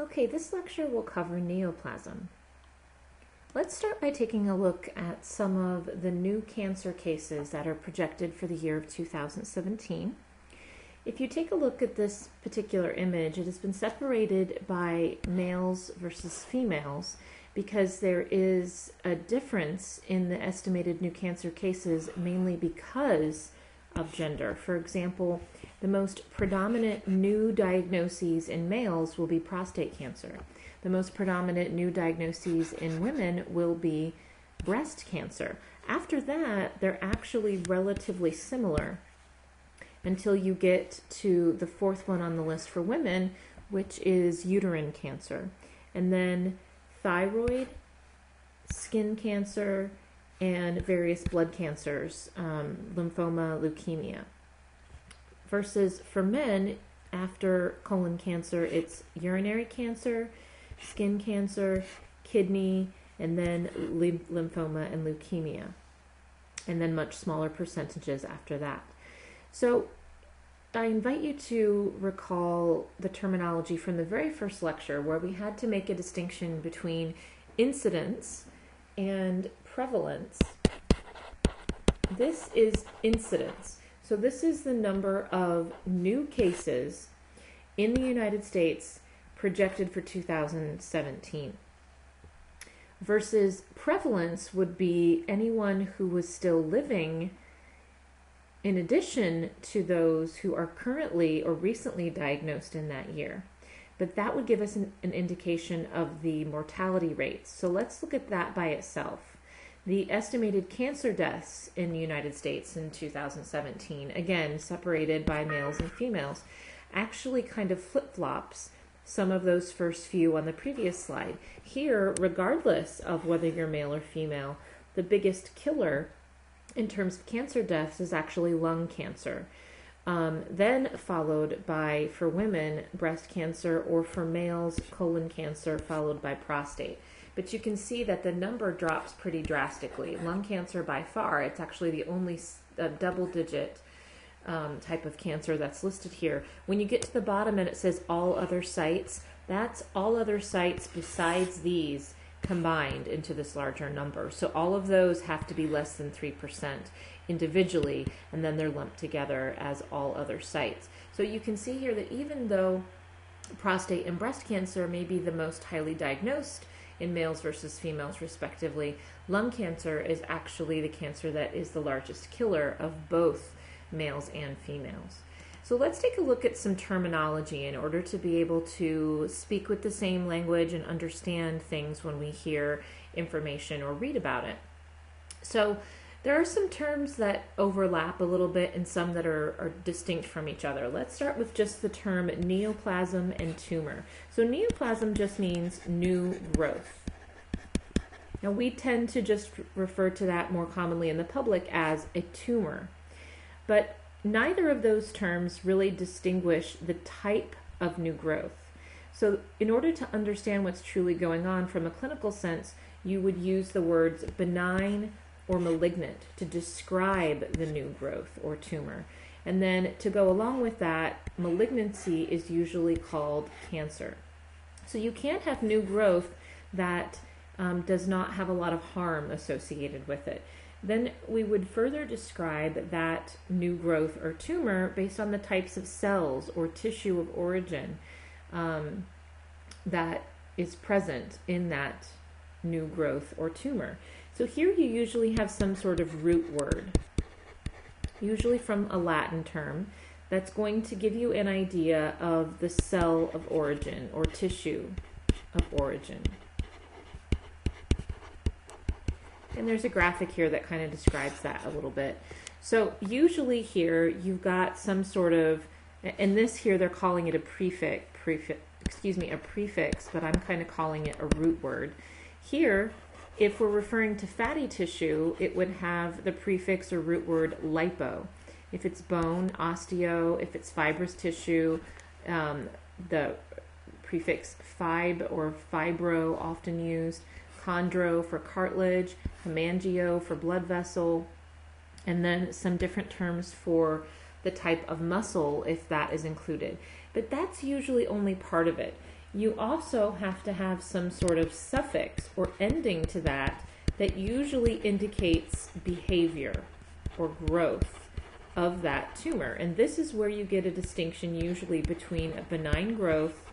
Okay, this lecture will cover neoplasm. Let's start by taking a look at some of the new cancer cases that are projected for the year of 2017. If you take a look at this particular image, it has been separated by males versus females because there is a difference in the estimated new cancer cases mainly because of gender. For example, the most predominant new diagnoses in males will be prostate cancer. The most predominant new diagnoses in women will be breast cancer. After that, they're actually relatively similar until you get to the fourth one on the list for women, which is uterine cancer. And then thyroid, skin cancer, and various blood cancers, um, lymphoma, leukemia. Versus for men, after colon cancer, it's urinary cancer, skin cancer, kidney, and then lymphoma and leukemia. And then much smaller percentages after that. So I invite you to recall the terminology from the very first lecture where we had to make a distinction between incidence and prevalence. This is incidence. So, this is the number of new cases in the United States projected for 2017. Versus prevalence would be anyone who was still living in addition to those who are currently or recently diagnosed in that year. But that would give us an, an, indication of the mortality rates. So let's look at that by itself. The estimated cancer deaths in the United States in 2017, again separated by males and females, actually kind of flip flops some of those first few on the previous slide. Here, regardless of whether you're male or female, the biggest killer in terms of cancer deaths is actually lung cancer. Um, then followed by, for women, breast cancer, or for males, colon cancer, followed by prostate. But you can see that the number drops pretty drastically. Lung cancer, by far, it's actually the only uh, double digit um, type of cancer that's listed here. When you get to the bottom and it says all other sites, that's all other sites besides these combined into this larger number. So all of those have to be less than 3% individually, and then they're lumped together as all other sites. So you can see here that even though prostate and breast cancer may be the most highly diagnosed in males versus females, respectively, lung cancer is actually the cancer that is the largest killer of both males and females. So let's take a look at some terminology in order to be able to speak with the same language and understand things when we hear information or read about it. So there are some terms that overlap a little bit and some that are, are distinct from each other. Let's start with just the term neoplasm and tumor. So neoplasm just means new growth. Now we tend to just refer to that more commonly in the public as a tumor. But neither of those terms really distinguish the type of new growth. So, in order to understand what's truly going on from a clinical sense, you would use the words benign or malignant to describe the new growth or tumor. And then to go along with that, malignancy is usually called cancer. So, you can't have new growth that um, does not have a lot of harm associated with it. Then we would further describe that new growth or tumor based on the types of cells or tissue of origin um, that is present in that new growth or tumor. So here you usually have some sort of root word, usually from a Latin term, that's going to give you an idea of the cell of origin or tissue of origin. And there's a graphic here that kind of describes that a little bit. So usually here you've got some sort of, and this here they're calling it a prefix, prefix excuse me, a prefix, but I'm kind of calling it a root word. Here, if we're referring to fatty tissue, it would have the prefix or root word lipo. If it's bone, osteo. If it's fibrous tissue, um, the prefix fib or fibro often used chondro for cartilage, hemangio for blood vessel, and then some different terms for the type of muscle if that is included. But that's usually only part of it. You also have to have some sort of suffix or ending to that that usually indicates behavior or growth of that tumor. And this is where you get a distinction usually between a benign growth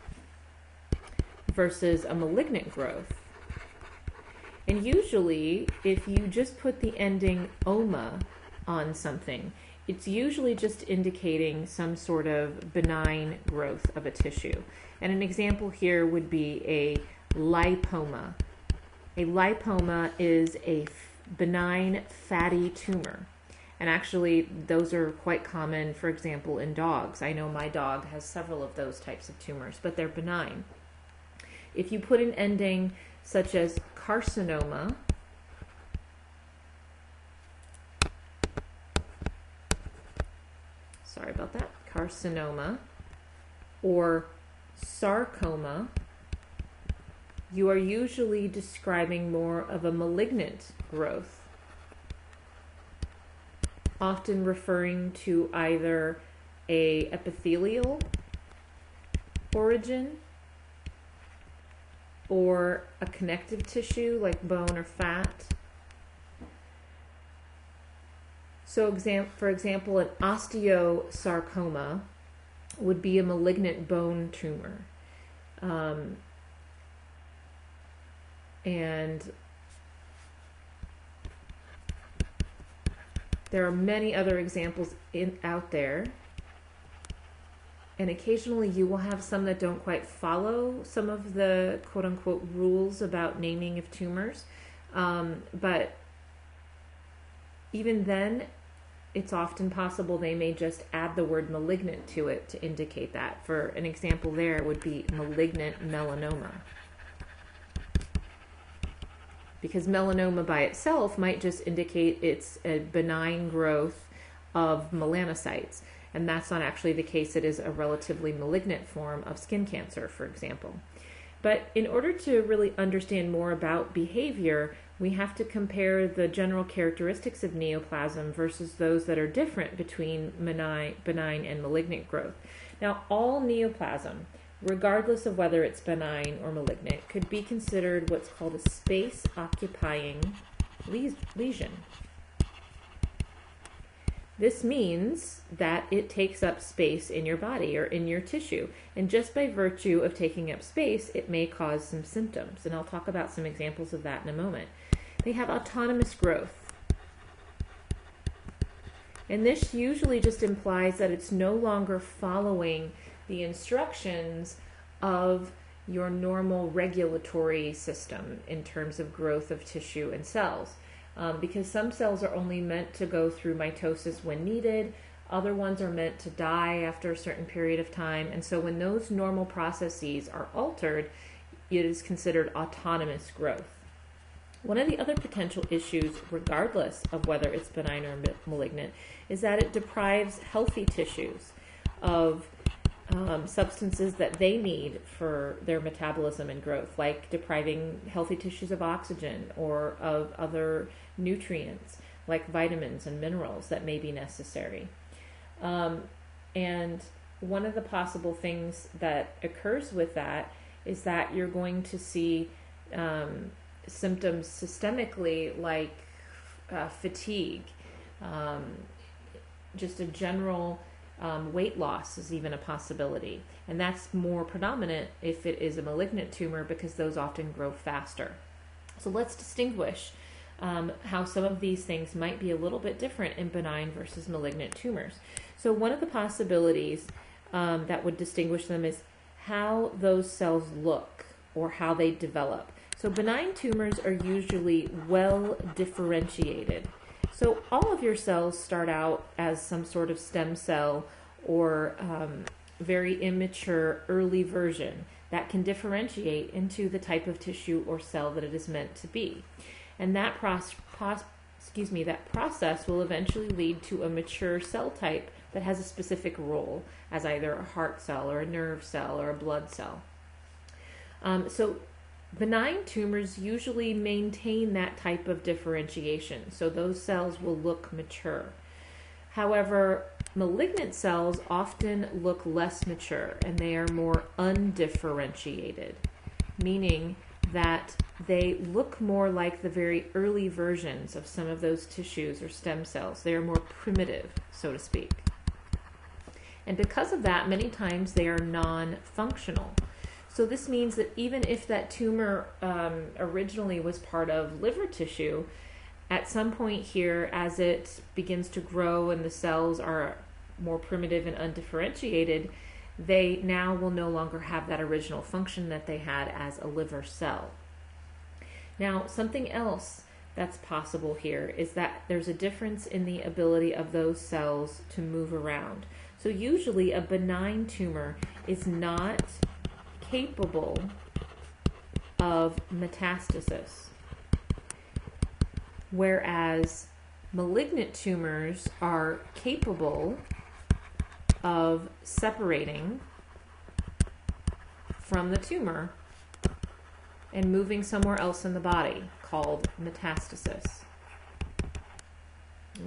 versus a malignant growth. And usually, if you just put the ending oma on something, it's usually just indicating some sort of benign growth of a tissue. And an example here would be a lipoma. A lipoma is a benign fatty tumor. And actually, those are quite common, for example, in dogs. I know my dog has several of those types of tumors, but they're benign. If you put an ending such as carcinoma, sorry about that, carcinoma, or sarcoma, you are usually describing more of a malignant growth, often referring to either a epithelial origin or a connective tissue like bone or fat. So, for example, an osteosarcoma would be a malignant bone tumor. Um, and there are many other examples in, out there and occasionally you will have some that don't quite follow some of the quote unquote rules about naming of tumors. Um, but even then, it's often possible they may just add the word malignant to it to indicate that. For an example, there would be malignant melanoma. Because melanoma by itself might just indicate it's a benign growth of melanocytes and that's not actually the case. It is a relatively malignant form of skin cancer, for example. But in order to really understand more about behavior, we have to compare the general characteristics of neoplasm versus those that are different between benign, and malignant growth. Now, all neoplasm, regardless of whether it's benign or malignant, could be considered what's called a space occupying lesion. This means that it takes up space in your body or in your tissue. And just by virtue of taking up space, it may cause some symptoms. And I'll talk about some examples of that in a moment. They have autonomous growth. And this usually just implies that it's no longer following the instructions of your normal regulatory system in terms of growth of tissue and cells um, because some cells are only meant to go through mitosis when needed. Other ones are meant to die after a certain period of time. And so when those normal processes are altered, it is considered autonomous growth. One of the other potential issues, regardless of whether it's benign or malignant, is that it deprives healthy tissues of um, substances that they need for their metabolism and growth, like depriving healthy tissues of oxygen or of other nutrients like vitamins and minerals that may be necessary. Um, and one of the possible things that occurs with that is that you're going to see um, symptoms systemically like uh, fatigue, um, just a general um, weight loss is even a possibility. And that's more predominant if it is a malignant tumor because those often grow faster. So let's distinguish um, how some of these things might be a little bit different in benign versus malignant tumors. So, one of the possibilities um, that would distinguish them is how those cells look or how they develop. So, benign tumors are usually well differentiated. So, all of your cells start out as some sort of stem cell or um, very immature early version that can differentiate into the type of tissue or cell that it is meant to be and that process, excuse me, that process will eventually lead to a mature cell type that has a specific role as either a heart cell or a nerve cell or a blood cell. Um, so benign tumors usually maintain that type of differentiation, so those cells will look mature. However, malignant cells often look less mature and they are more undifferentiated, meaning that they look more like the very early versions of some of those tissues or stem cells. They are more primitive, so to speak. And because of that, many times they are non functional. So, this means that even if that tumor um, originally was part of liver tissue, at some point here, as it begins to grow and the cells are more primitive and undifferentiated, they now will no longer have that original function that they had as a liver cell. Now, something else that's possible here is that there's a difference in the ability of those cells to move around. So, usually, a benign tumor is not capable of metastasis, whereas malignant tumors are capable of separating from the tumor and moving somewhere else in the body called metastasis.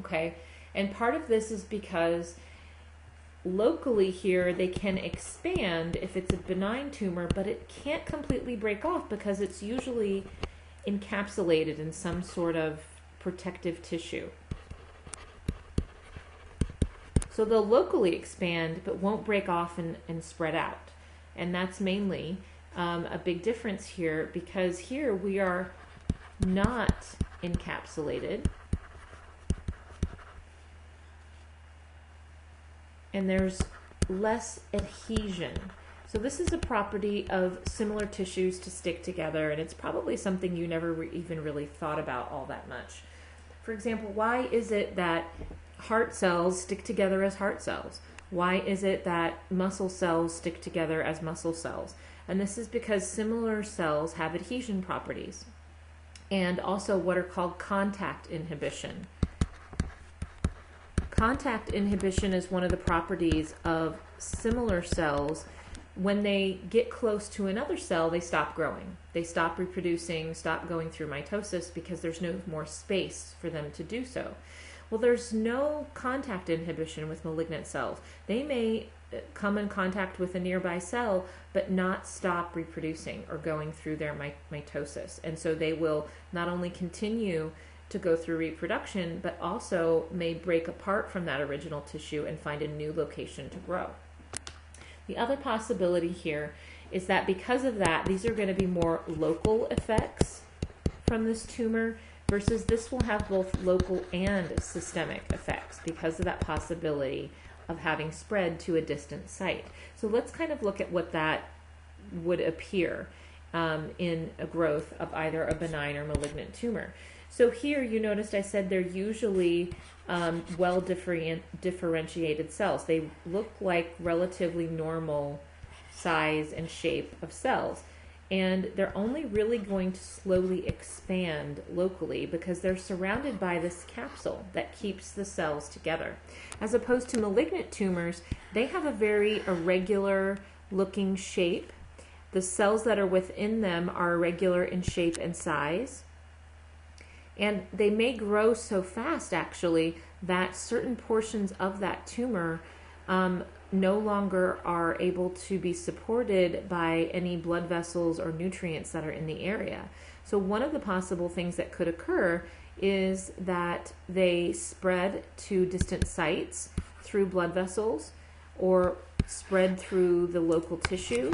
Okay, and part of this is because locally here they can expand if it's a benign tumor, but it can't completely break off because it's usually encapsulated in some sort of protective tissue. So they'll locally expand but won't break off and, and spread out. And that's mainly um, a big difference here because here we are not encapsulated. And there's less adhesion. So this is a property of similar tissues to stick together, and it's probably something you never re- even really thought about all that much. For example, why is it that heart cells stick together as heart cells? Why is it that muscle cells stick together as muscle cells? And this is because similar cells have adhesion properties and also what are called contact inhibition. Contact inhibition is one of the properties of similar cells. When they get close to another cell, they stop growing. They stop reproducing, stop going through mitosis because there's no more space for them to do so. Well, there's no contact inhibition with malignant cells. They may uh, come in contact with a nearby cell, but not stop reproducing or going through their mitosis. And so they will not only continue to go through reproduction, but also may break apart from that original tissue and find a new location to grow. The other possibility here is that because of that, these are going to be more local effects from this tumor versus this will have both local and systemic effects because of that possibility of having spread to a distant site. So let's kind of look at what that would appear um, in a growth of either a benign or malignant tumor. So here you noticed I said they're usually um, well differentiated cells. They look like relatively normal size and shape of cells and they're only really going to slowly expand locally because they're surrounded by this capsule that keeps the cells together. As opposed to malignant tumors, they have a very irregular looking shape. The cells that are within them are irregular in shape and size. And they may grow so fast, actually, that certain portions of that tumor um, no longer are able to be supported by any blood vessels or nutrients that are in the area. So, one of the possible things that could occur is that they spread to distant sites through blood vessels or spread through the local tissue.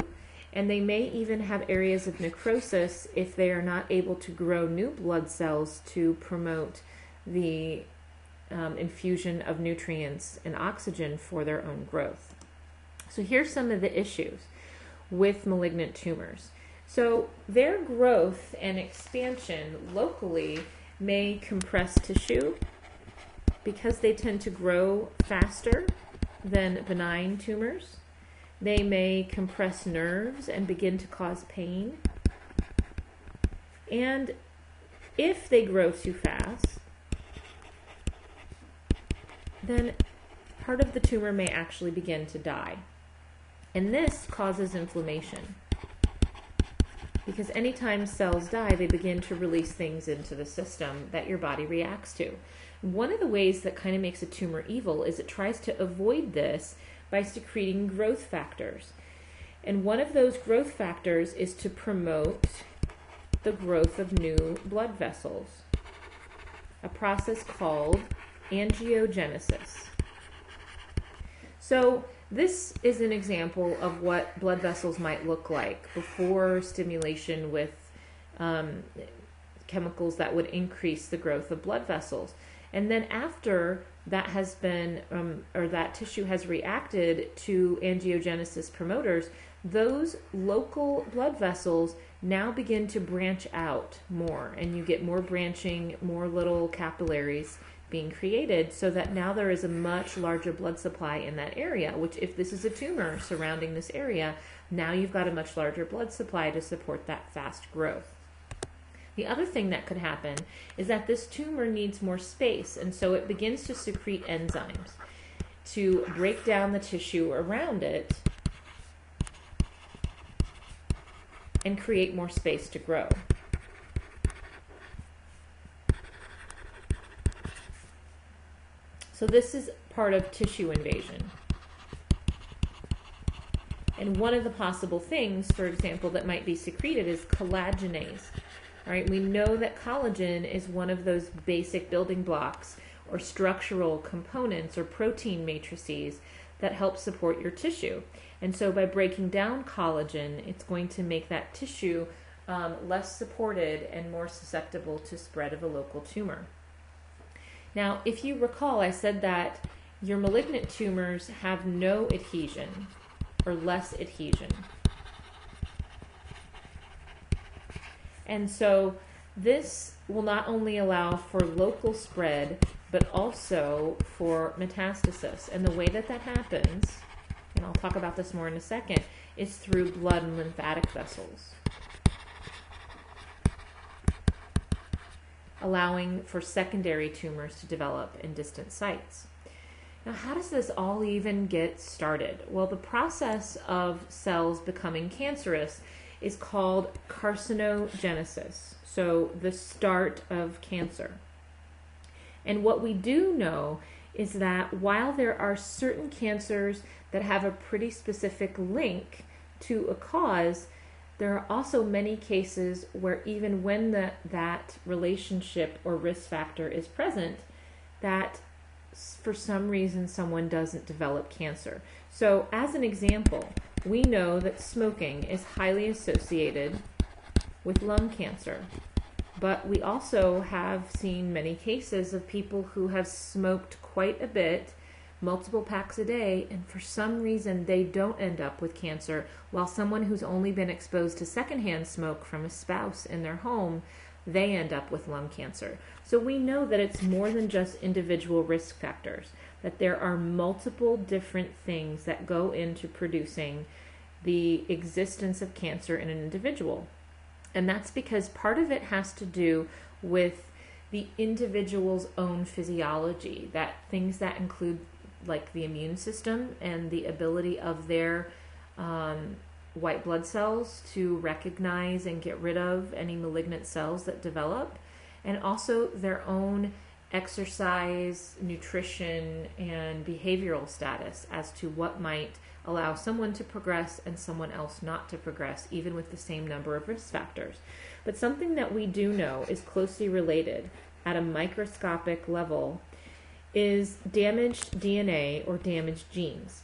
And they may even have areas of necrosis if they are not able to grow new blood cells to promote the um, infusion of nutrients and oxygen for their own growth. So here's some of the issues with malignant tumors. So their growth and expansion locally may compress tissue because they tend to grow faster than benign tumors. They may compress nerves and begin to cause pain. And if they grow too fast, then part of the tumor may actually begin to die. And this causes inflammation. Because anytime cells die, they begin to release things into the system that your body reacts to. One of the ways that kind of makes a tumor evil is it tries to avoid this by secreting growth factors. And one of those growth factors is to promote the growth of new blood vessels, a process called angiogenesis. So, this is an example of what blood vessels might look like before stimulation with um, chemicals that would increase the growth of blood vessels. And then after that has been, um, or that tissue has reacted to angiogenesis promoters, those local blood vessels now begin to branch out more, and you get more branching, more little capillaries being created so that now there is a much larger blood supply in that area which if this is a tumor surrounding this area now you've got a much larger blood supply to support that fast growth the other thing that could happen is that this tumor needs more space and so it begins to secrete enzymes to break down the tissue around it and create more space to grow So this is part of tissue invasion. And one of the possible things, for example, that might be secreted is collagenase. Right, we know that collagen is one of those basic building blocks or structural components or protein matrices that help support your tissue. And so by breaking down collagen, it's going to make that tissue um, less supported and more susceptible to spread of a local tumor. Now, if you recall, I said that your malignant tumors have no adhesion or less adhesion. And so this will not only allow for local spread, but also for metastasis. And the way that that happens, and I'll talk about this more in a second, is through blood and lymphatic vessels. allowing for secondary tumors to develop in distant sites. Now, how does this all even get started? Well, the process of cells becoming cancerous is called carcinogenesis, so the start of cancer. And what we do know is that while there are certain cancers that have a pretty specific link to a cause, there are also many cases where even when the, that relationship or risk factor is present, that for some reason someone doesn't develop cancer. So, as an example, we know that smoking is highly associated with lung cancer. But we also have seen many cases of people who have smoked quite a bit multiple packs a day, and for some reason they don't end up with cancer, while someone who's only been exposed to secondhand smoke from a spouse in their home, they end up with lung cancer. So we know that it's more than just individual risk factors, that there are multiple different things that go into producing the existence of cancer in an individual. And that's because part of it has to do with the individual's own physiology, that things that include like the immune system and the ability of their um, white blood cells to recognize and get rid of any malignant cells that develop, and also their own exercise, nutrition, and behavioral status as to what might allow someone to progress and someone else not to progress, even with the same number of risk factors. But something that we do know is closely related at a microscopic level is damaged DNA or damaged genes.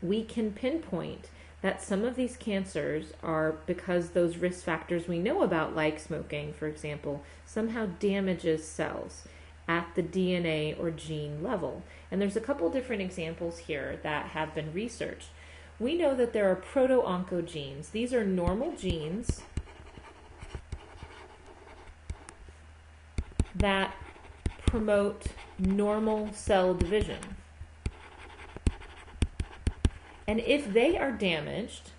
We can pinpoint that some of these cancers are because those risk factors we know about, like smoking, for example, somehow damages cells at the DNA or gene level. And there's a couple different examples here that have been researched. We know that there are proto-oncogenes. These are normal genes that promote normal cell division. And if they are damaged,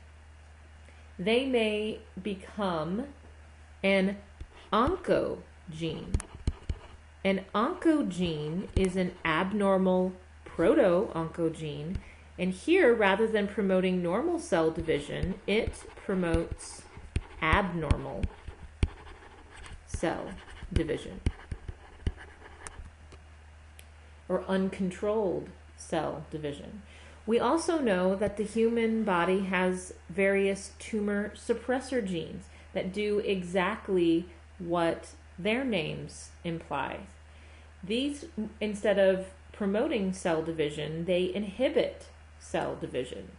they may become an oncogene. An oncogene is an abnormal proto oncogene, and here, rather than promoting normal cell division, it promotes abnormal cell division. or uncontrolled cell division. We also know that the human body has various tumor suppressor genes that do exactly what their names imply. These, instead of promoting cell division, they inhibit cell division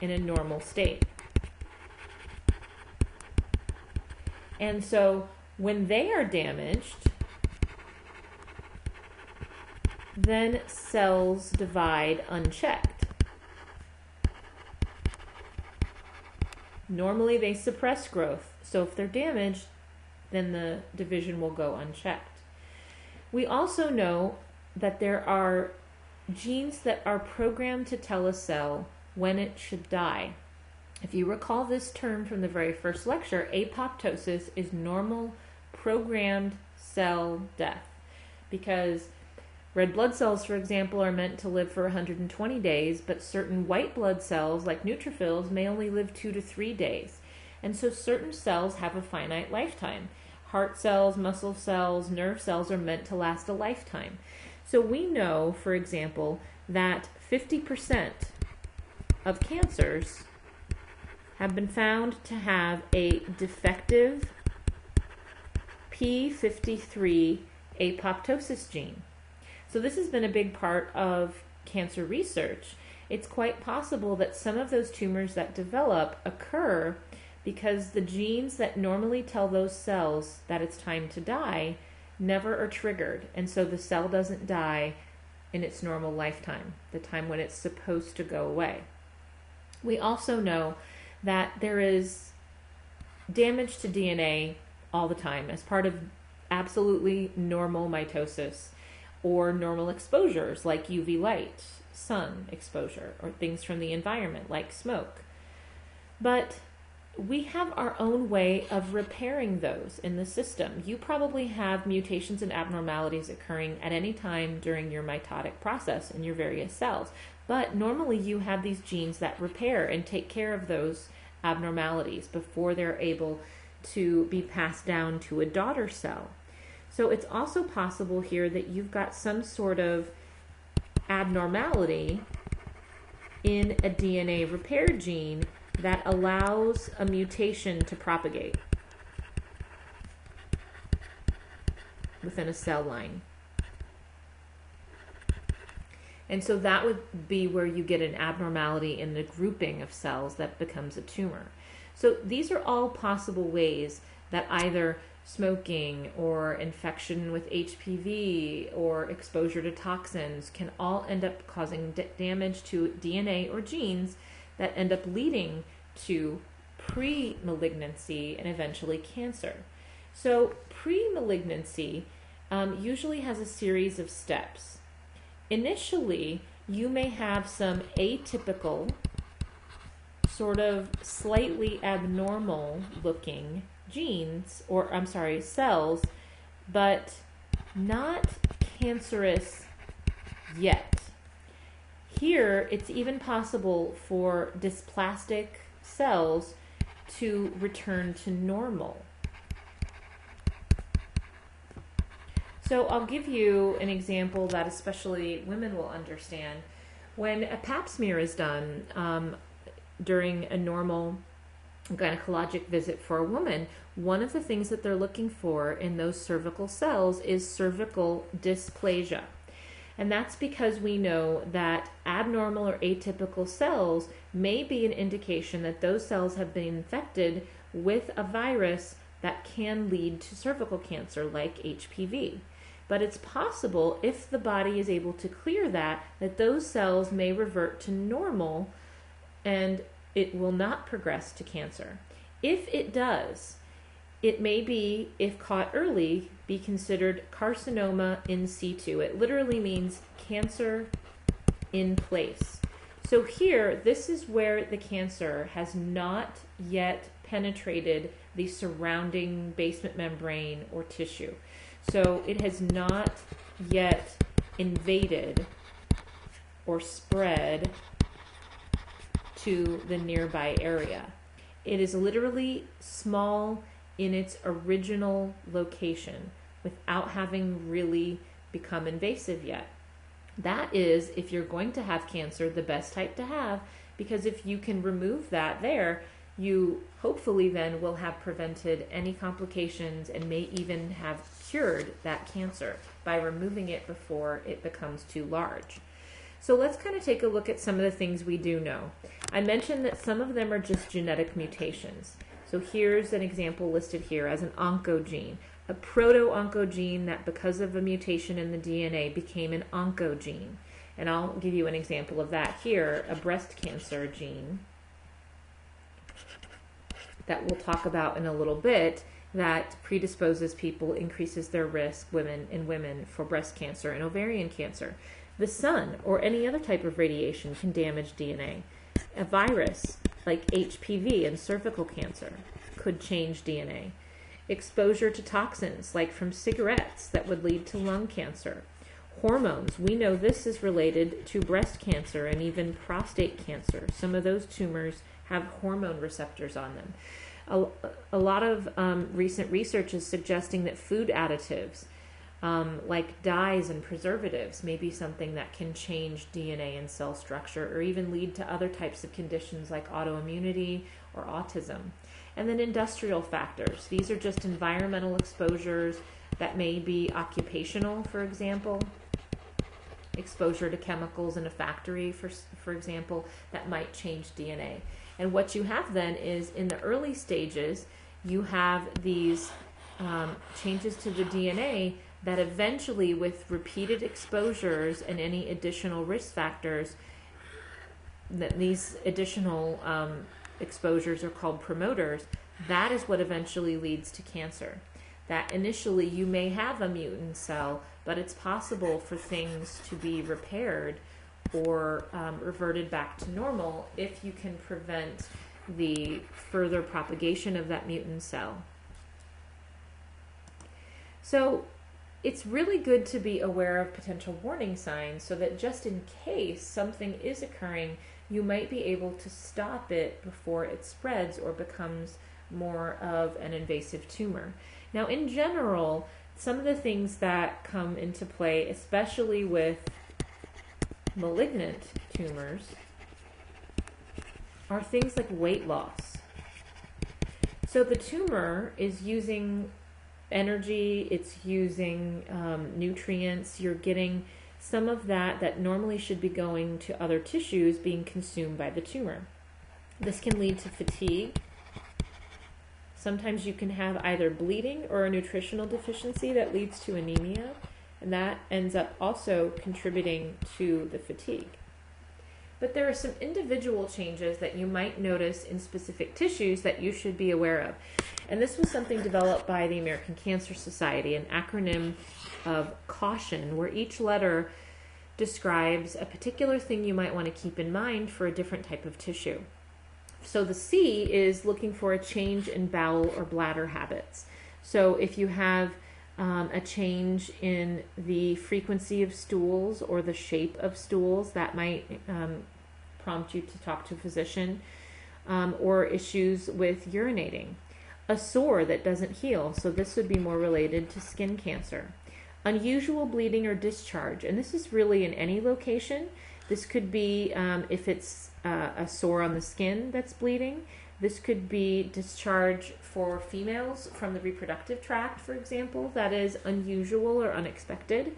in a normal state. And so when they are damaged, then cells divide unchecked. Normally they suppress growth, so if they're damaged, then the division will go unchecked. We also know that there are genes that are programmed to tell a cell when it should die. If you recall this term from the very first lecture, apoptosis is normal programmed cell death because red blood cells, for example, are meant to live for 120 days, but certain white blood cells, like neutrophils, may only live two to three days. And so certain cells have a finite lifetime. Heart cells, muscle cells, nerve cells are meant to last a lifetime. So we know, for example, that 50% of cancers have been found to have a defective P53 apoptosis gene. So, this has been a big part of cancer research. It's quite possible that some of those tumors that develop occur because the genes that normally tell those cells that it's time to die never are triggered. And so the cell doesn't die in its normal lifetime, the time when it's supposed to go away. We also know that there is damage to DNA all the time as part of absolutely normal mitosis or normal exposures like UV light, sun exposure, or things from the environment like smoke. But we have our own way of repairing those in the system. You probably have mutations and abnormalities occurring at any time during your mitotic process in your various cells. But normally you have these genes that repair and take care of those abnormalities before they're able to be passed down to a daughter cell. So it's also possible here that you've got some sort of abnormality in a DNA repair gene that allows a mutation to propagate within a cell line. And so that would be where you get an abnormality in the grouping of cells that becomes a tumor. So these are all possible ways that either smoking or infection with HPV or exposure to toxins can all end up causing d- damage to DNA or genes that end up leading to pre malignancy and eventually cancer. So, pre malignancy um, usually has a series of steps. Initially, you may have some atypical, sort of slightly abnormal looking genes, or I'm sorry, cells, but not cancerous yet. Here, it's even possible for dysplastic cells to return to normal. So, I'll give you an example that especially women will understand. When a pap smear is done um, during a normal gynecologic visit for a woman, one of the things that they're looking for in those cervical cells is cervical dysplasia. And that's because we know that abnormal or atypical cells may be an indication that those cells have been infected with a virus that can lead to cervical cancer, like HPV. But it's possible, if the body is able to clear that, that those cells may revert to normal and it will not progress to cancer. If it does, it may be, if caught early, be considered carcinoma in situ. It literally means cancer in place. So here, this is where the cancer has not yet penetrated the surrounding basement membrane or tissue. So it has not yet invaded or spread to the nearby area. It is literally small in its original location without having really become invasive yet. That is, if you're going to have cancer, the best type to have, because if you can remove that there, you hopefully then will have prevented any complications and may even have cured that cancer by removing it before it becomes too large. So let's kind of take a look at some of the things we do know. I mentioned that some of them are just genetic mutations. So here's an example listed here as an oncogene, a proto-oncogene that because of a mutation in the DNA became an oncogene. And I'll give you an example of that here, a breast cancer gene that we'll talk about in a little bit that predisposes people, increases their risk, women in women, for breast cancer and ovarian cancer. The sun or any other type of radiation can damage DNA. A virus like HPV and cervical cancer could change DNA. Exposure to toxins like from cigarettes that would lead to lung cancer. Hormones, we know this is related to breast cancer and even prostate cancer. Some of those tumors have hormone receptors on them. A, a lot of um, recent research is suggesting that food additives, um, like dyes and preservatives, may be something that can change DNA and cell structure or even lead to other types of conditions like autoimmunity or autism. And then industrial factors. These are just environmental exposures that may be occupational, for example, exposure to chemicals in a factory, for, for example, that might change DNA. And what you have then is in the early stages, you have these um, changes to the DNA that eventually, with repeated exposures and any additional risk factors, that these additional um, exposures are called promoters, that is what eventually leads to cancer. That initially you may have a mutant cell, but it's possible for things to be repaired or um, reverted back to normal if you can prevent the further propagation of that mutant cell. So it's really good to be aware of potential warning signs so that just in case something is occurring, you might be able to stop it before it spreads or becomes more of an invasive tumor. Now, in general, some of the things that come into play, especially with malignant tumors are things like weight loss. So the tumor is using energy, it's using um, nutrients, you're getting some of that that normally should be going to other tissues being consumed by the tumor. This can lead to fatigue. Sometimes you can have either bleeding or a nutritional deficiency that leads to anemia and that ends up also contributing to the fatigue. But there are some individual changes that you might notice in specific tissues that you should be aware of. And this was something developed by the American Cancer Society, an acronym of caution, where each letter describes a particular thing you might want to keep in mind for a different type of tissue. So the C is looking for a change in bowel or bladder habits. So if you have um, a change in the frequency of stools or the shape of stools that might um, prompt you to talk to a physician, um, or issues with urinating. A sore that doesn't heal, so this would be more related to skin cancer. Unusual bleeding or discharge, and this is really in any location. This could be um, if it's uh, a sore on the skin that's bleeding. This could be discharge for females from the reproductive tract, for example, that is unusual or unexpected.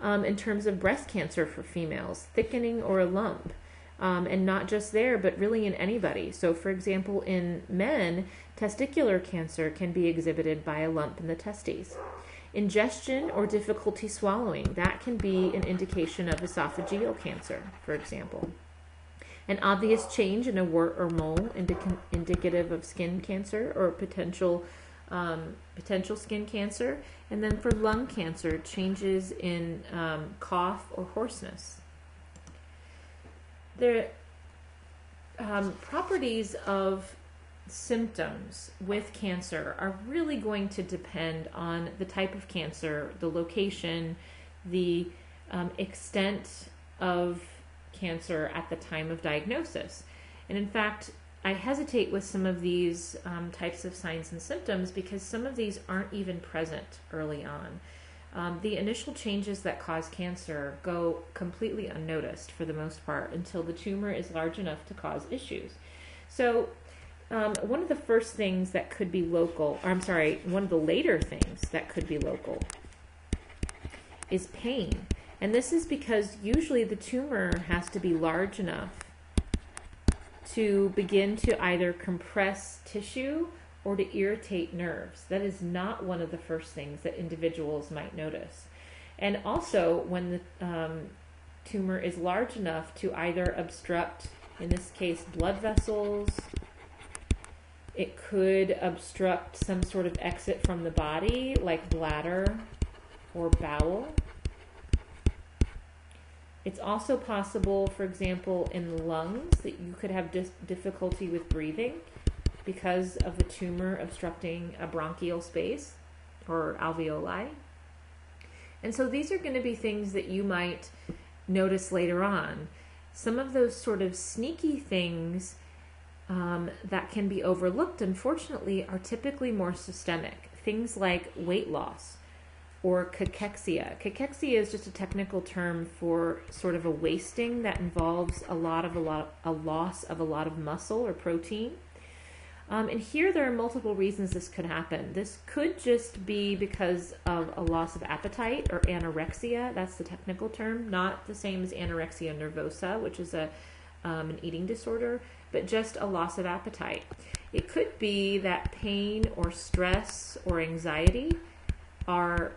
Um, in terms of breast cancer for females, thickening or a lump. Um, and not just there, but really in anybody. So, for example, in men, testicular cancer can be exhibited by a lump in the testes. Ingestion or difficulty swallowing, that can be an indication of esophageal cancer, for example. An obvious change in a wart or mole indic- indicative of skin cancer or potential um, potential skin cancer, and then for lung cancer, changes in um, cough or hoarseness. The um, properties of symptoms with cancer are really going to depend on the type of cancer, the location, the um, extent of cancer at the time of diagnosis. And in fact, I hesitate with some of these um, types of signs and symptoms because some of these aren't even present early on. Um, the initial changes that cause cancer go completely unnoticed for the most part until the tumor is large enough to cause issues. So, um, one of the first things that could be local, or I'm sorry, one of the later things that could be local is pain. And this is because usually the tumor has to be large enough to begin to either compress tissue or to irritate nerves. That is not one of the first things that individuals might notice. And also, when the um, tumor is large enough to either obstruct, in this case, blood vessels, it could obstruct some sort of exit from the body, like bladder or bowel. It's also possible, for example, in the lungs, that you could have dis- difficulty with breathing because of the tumor obstructing a bronchial space or alveoli. And so these are going to be things that you might notice later on. Some of those sort of sneaky things um, that can be overlooked, unfortunately, are typically more systemic. Things like weight loss or cachexia. Cachexia is just a technical term for sort of a wasting that involves a lot of a lot a loss of a lot of muscle or protein. Um, and here there are multiple reasons this could happen. This could just be because of a loss of appetite or anorexia. That's the technical term, not the same as anorexia nervosa, which is a um, an eating disorder, but just a loss of appetite. It could be that pain or stress or anxiety are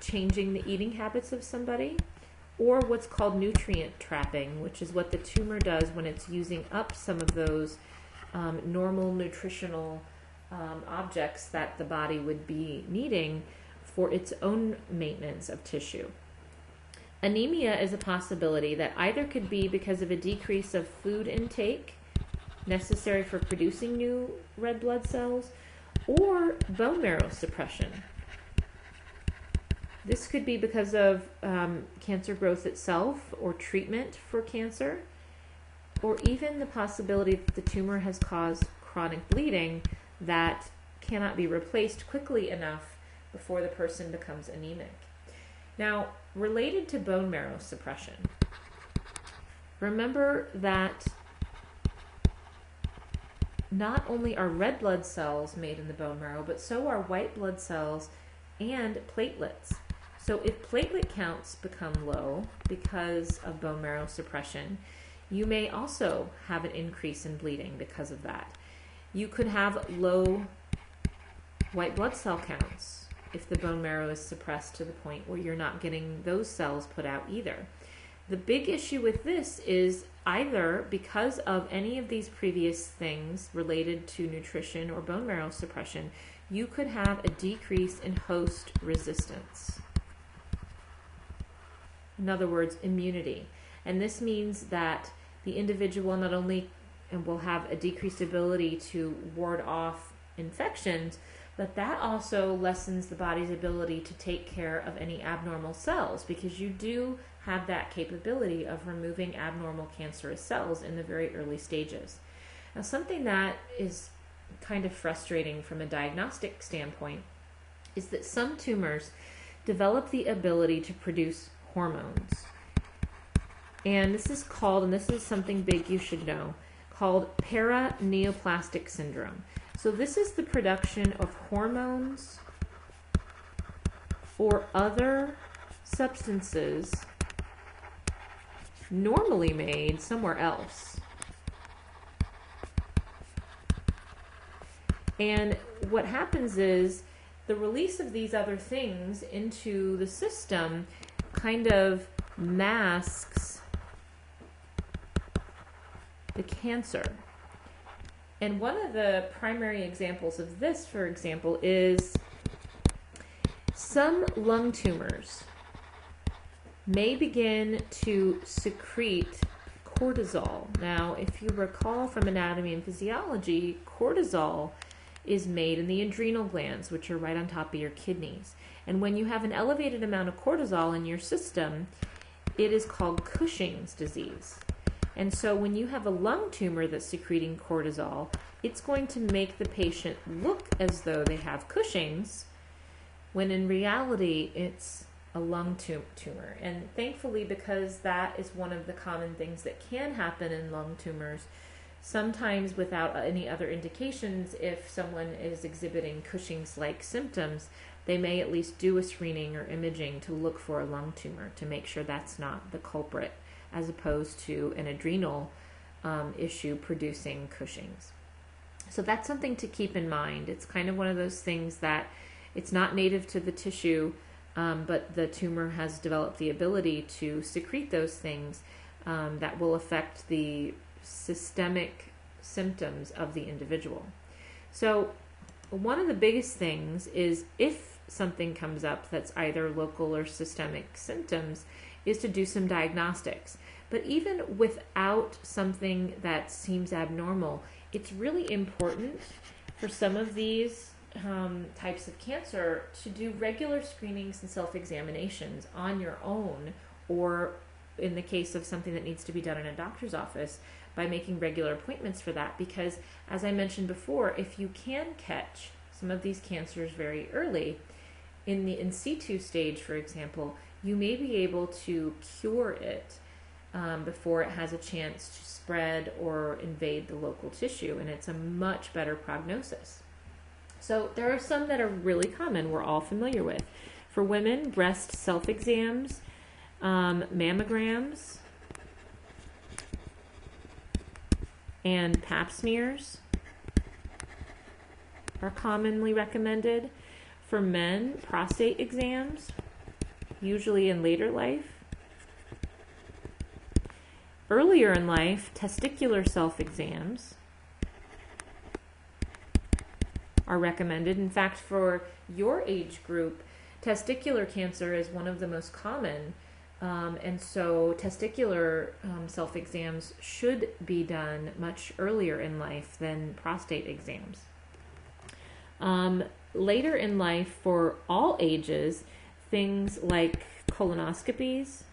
changing the eating habits of somebody, or what's called nutrient trapping, which is what the tumor does when it's using up some of those um, normal nutritional um, objects that the body would be needing for its own maintenance of tissue. Anemia is a possibility that either could be because of a decrease of food intake necessary for producing new red blood cells or bone marrow suppression. This could be because of um, cancer growth itself or treatment for cancer or even the possibility that the tumor has caused chronic bleeding that cannot be replaced quickly enough before the person becomes anemic. Now, related to bone marrow suppression, remember that not only are red blood cells made in the bone marrow, but so are white blood cells and platelets. So, if platelet counts become low because of bone marrow suppression, you may also have an increase in bleeding because of that. You could have low white blood cell counts if the bone marrow is suppressed to the point where you're not getting those cells put out either. The big issue with this is either because of any of these previous things related to nutrition or bone marrow suppression, you could have a decrease in host resistance. In other words, immunity. And this means that the individual not only will have a decreased ability to ward off infections, but that also lessens the body's ability to take care of any abnormal cells because you do have that capability of removing abnormal cancerous cells in the very early stages. Now, something that is kind of frustrating from a diagnostic standpoint is that some tumors develop the ability to produce hormones. And this is called, and this is something big you should know, called paraneoplastic syndrome. So, this is the production of hormones or other substances normally made somewhere else. And what happens is the release of these other things into the system kind of masks the cancer. And one of the primary examples of this, for example, is some lung tumors may begin to secrete cortisol. Now, if you recall from anatomy and physiology, cortisol is made in the adrenal glands, which are right on top of your kidneys. And when you have an elevated amount of cortisol in your system, it is called Cushing's disease. And so when you have a lung tumor that's secreting cortisol, it's going to make the patient look as though they have Cushing's, when in reality it's a lung tum- tumor. And thankfully, because that is one of the common things that can happen in lung tumors, sometimes without uh, any other indications, if someone is exhibiting Cushing's like symptoms, they may at least do a screening or imaging to look for a lung tumor to make sure that's not the culprit, as opposed to an adrenal um, issue producing Cushing's. So that's something to keep in mind. It's kind of one of those things that it's not native to the tissue, um, but the tumor has developed the ability to secrete those things um, that will affect the systemic symptoms of the individual. So, one of the biggest things is if something comes up that's either local or systemic symptoms, is to do some diagnostics. But even without something that seems abnormal, it's really important for some of these um, types of cancer to do regular screenings and self examinations on your own, or in the case of something that needs to be done in a doctor's office, by making regular appointments for that. Because, as I mentioned before, if you can catch some of these cancers very early, in the in situ stage, for example, you may be able to cure it um, before it has a chance to spread or invade the local tissue, and it's a much better prognosis. So, there are some that are really common, we're all familiar with. For women, breast self exams, um, mammograms, and pap smears are commonly recommended. For men, prostate exams, usually in later life. Earlier in life, testicular self exams are recommended. In fact, for your age group, testicular cancer is one of the most common. Um, and so, testicular um, self exams should be done much earlier in life than prostate exams. Um, later in life, for all ages, things like colonoscopies,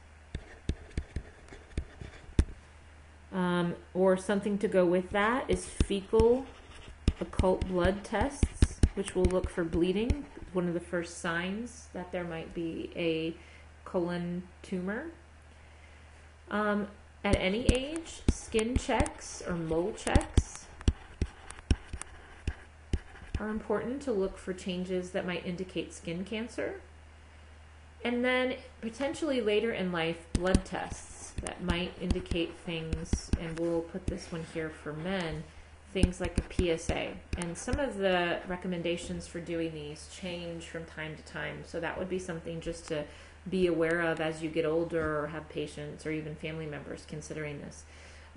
um, or something to go with that is fecal occult blood tests, which will look for bleeding, one of the first signs that there might be a colon tumor. Um, at any age, skin checks or mole checks are important to look for changes that might indicate skin cancer. And then potentially later in life, blood tests that might indicate things, and we'll put this one here for men, things like a PSA. And some of the recommendations for doing these change from time to time. So that would be something just to be aware of as you get older or have patients or even family members considering this.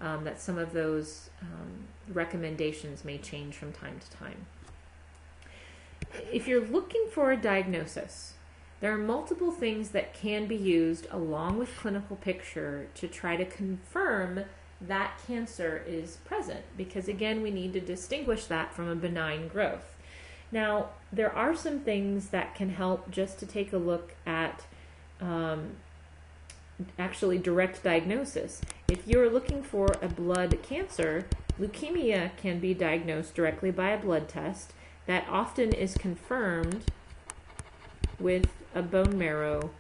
Um, that some of those um, recommendations may change from time to time. If you're looking for a diagnosis, there are multiple things that can be used along with clinical picture to try to confirm that cancer is present because again we need to distinguish that from a benign growth. Now, there are some things that can help just to take a look at um, actually direct diagnosis. If you're looking for a blood cancer, leukemia can be diagnosed directly by a blood test that often is confirmed with a bone marrow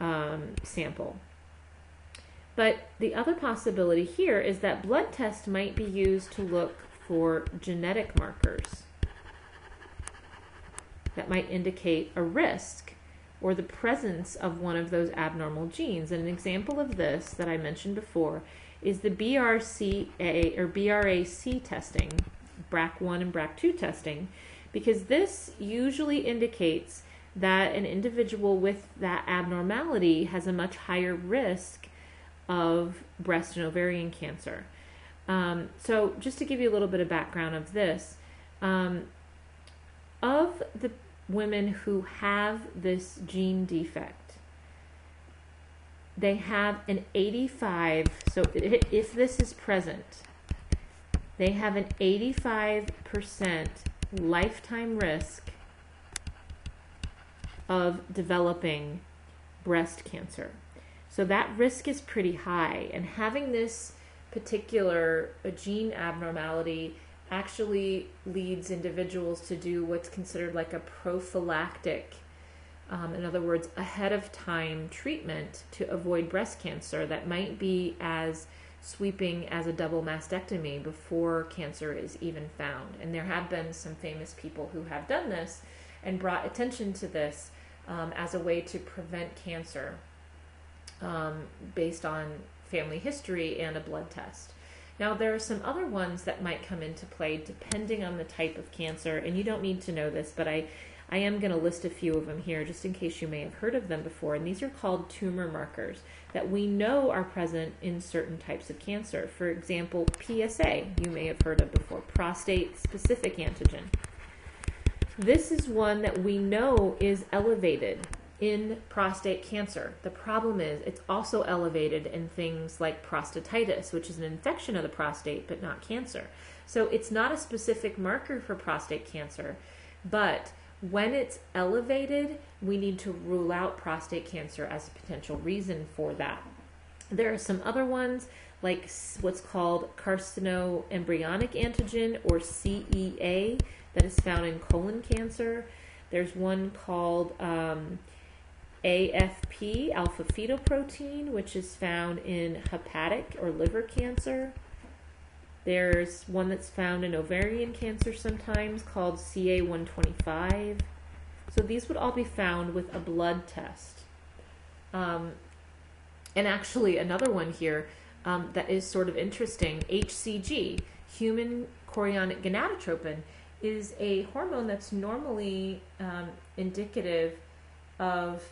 um, sample. But the other possibility here is that blood tests might be used to look for genetic markers that might indicate a risk or the presence of one of those abnormal genes. And an example of this that I mentioned before is the BRCA or BRAC testing, BRCA1 and BRCA2 testing, because this usually indicates that an individual with that abnormality has a much higher risk of breast and ovarian cancer. Um, so, just to give you a little bit of background of this, um, of the women who have this gene defect, they have an 85, so if this is present, they have an 85% lifetime risk of developing breast cancer. So that risk is pretty high. And having this particular gene abnormality actually leads individuals to do what's considered like a prophylactic um, in other words, ahead of time treatment to avoid breast cancer that might be as sweeping as a double mastectomy before cancer is even found. And there have been some famous people who have done this and brought attention to this um, as a way to prevent cancer um, based on family history and a blood test. Now, there are some other ones that might come into play depending on the type of cancer, and you don't need to know this, but I, I am going to list a few of them here just in case you may have heard of them before. And these are called tumor markers that we know are present in certain types of cancer. For example, PSA, you may have heard of before, prostate specific antigen. This is one that we know is elevated in prostate cancer. The problem is it's also elevated in things like prostatitis, which is an infection of the prostate but not cancer. So it's not a specific marker for prostate cancer, but when it's elevated, we need to rule out prostate cancer as a potential reason for that. There are some other ones like what's called carcinoembryonic antigen or CEA that is found in colon cancer. There's one called um, AFP, alpha fetoprotein, which is found in hepatic or liver cancer. There's one that's found in ovarian cancer sometimes called CA125. So these would all be found with a blood test. Um, and actually, another one here um, that is sort of interesting HCG, human chorionic gonadotropin, is a hormone that's normally um, indicative of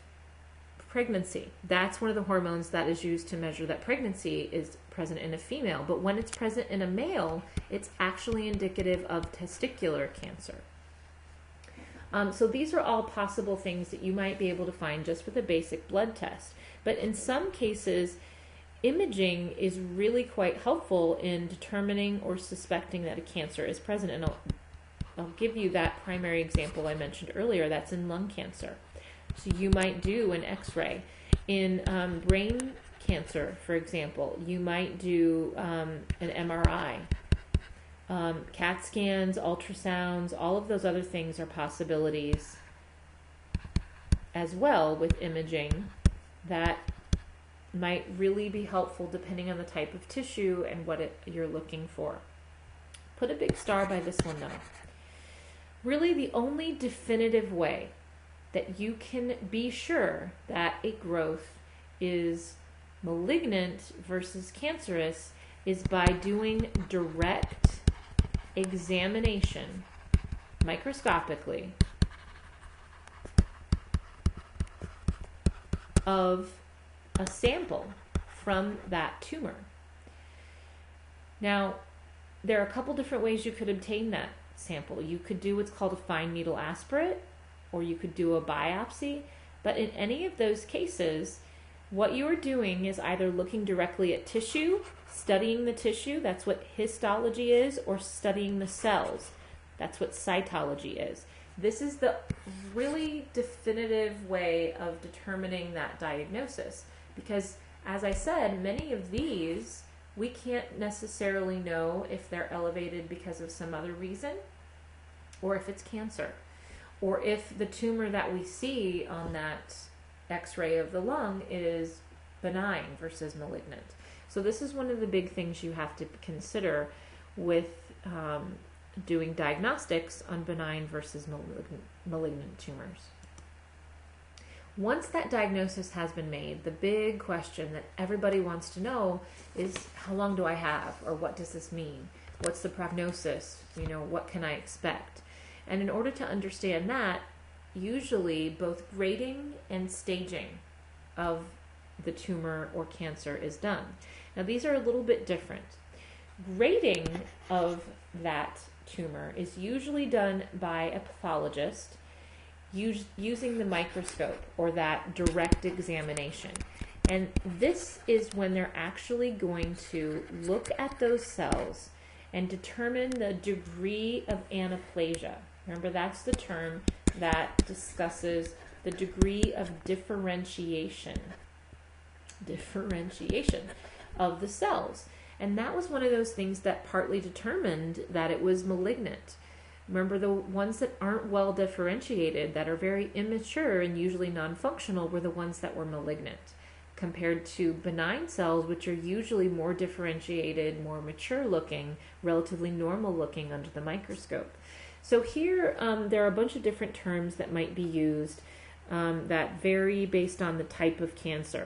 pregnancy. That's one of the hormones that is used to measure that pregnancy is present in a female. But when it's present in a male, it's actually indicative of testicular cancer. Um, so these are all possible things that you might be able to find just with a basic blood test. But in some cases, imaging is really quite helpful in determining or suspecting that a cancer is present. I'll give you that primary example I mentioned earlier that's in lung cancer. So you might do an x ray. In um, brain cancer, for example, you might do um, an MRI. Um, CAT scans, ultrasounds, all of those other things are possibilities as well with imaging that might really be helpful depending on the type of tissue and what it, you're looking for. Put a big star by this one though. Really, the only definitive way that you can be sure that a growth is malignant versus cancerous is by doing direct examination microscopically of a sample from that tumor. Now, there are a couple different ways you could obtain that sample. You could do what's called a fine needle aspirate, or you could do a biopsy. But in any of those cases, what you are doing is either looking directly at tissue, studying the tissue, that's what histology is, or studying the cells, that's what cytology is. This is the really definitive way of determining that diagnosis because, as I said, many of these we can't necessarily know if they're elevated because of some other reason or if it's cancer or if the tumor that we see on that x ray of the lung is benign versus malignant. So, this is one of the big things you have to consider with um, doing diagnostics on benign versus malignant, malignant tumors. Once that diagnosis has been made, the big question that everybody wants to know is how long do I have, or what does this mean? What's the prognosis? You know, what can I expect? And in order to understand that, usually both grading and staging of the tumor or cancer is done. Now, these are a little bit different. Grading of that tumor is usually done by a pathologist using the microscope or that direct examination. And this is when they're actually going to look at those cells and determine the degree of anaplasia. Remember, that's the term that discusses the degree of differentiation. Differentiation of the cells. And that was one of those things that partly determined that it was malignant. Remember, the ones that aren't well differentiated, that are very immature and usually non functional, were the ones that were malignant, compared to benign cells, which are usually more differentiated, more mature looking, relatively normal looking under the microscope. So, here um, there are a bunch of different terms that might be used um, that vary based on the type of cancer.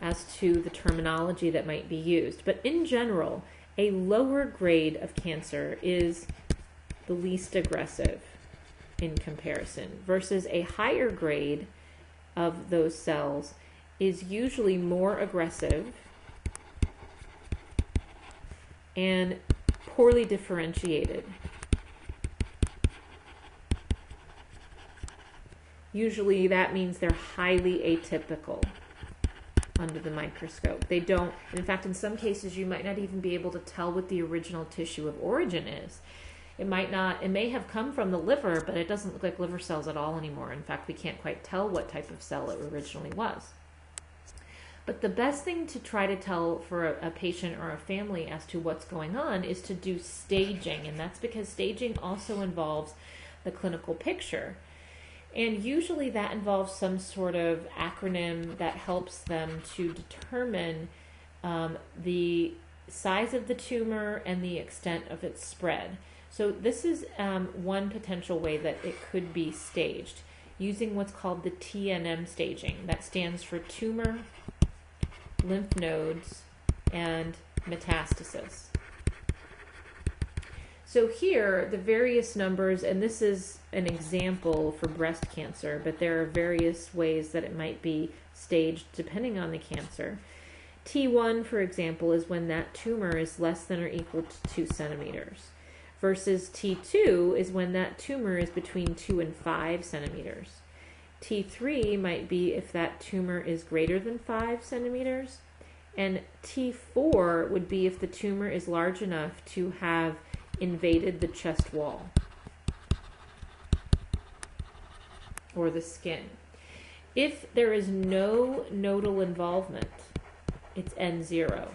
As to the terminology that might be used. But in general, a lower grade of cancer is the least aggressive in comparison, versus a higher grade of those cells is usually more aggressive and poorly differentiated. Usually that means they're highly atypical under the microscope. They don't, in fact, in some cases, you might not even be able to tell what the original tissue of origin is. It might not, it may have come from the liver, but it doesn't look like liver cells at all anymore. In fact, we can't quite tell what type of cell it originally was. But the best thing to try to tell for a, a, patient or a family as to what's going on is to do staging. And that's because staging also involves the clinical picture. And usually that involves some sort of acronym that helps them to determine um, the size of the tumor and the extent of its spread. So, this is um, one potential way that it could be staged using what's called the TNM staging. That stands for tumor, lymph nodes, and metastasis. So here, the various numbers, and this is an example for breast cancer, but there are various ways that it might be staged depending on the cancer. T1, for example, is when that tumor is less than or equal to 2 centimeters, versus T2 is when that tumor is between 2 and 5 centimeters. T3 might be if that tumor is greater than 5 centimeters, and T4 would be if the tumor is large enough to have invaded the chest wall or the skin. If there is no nodal involvement, it's N0.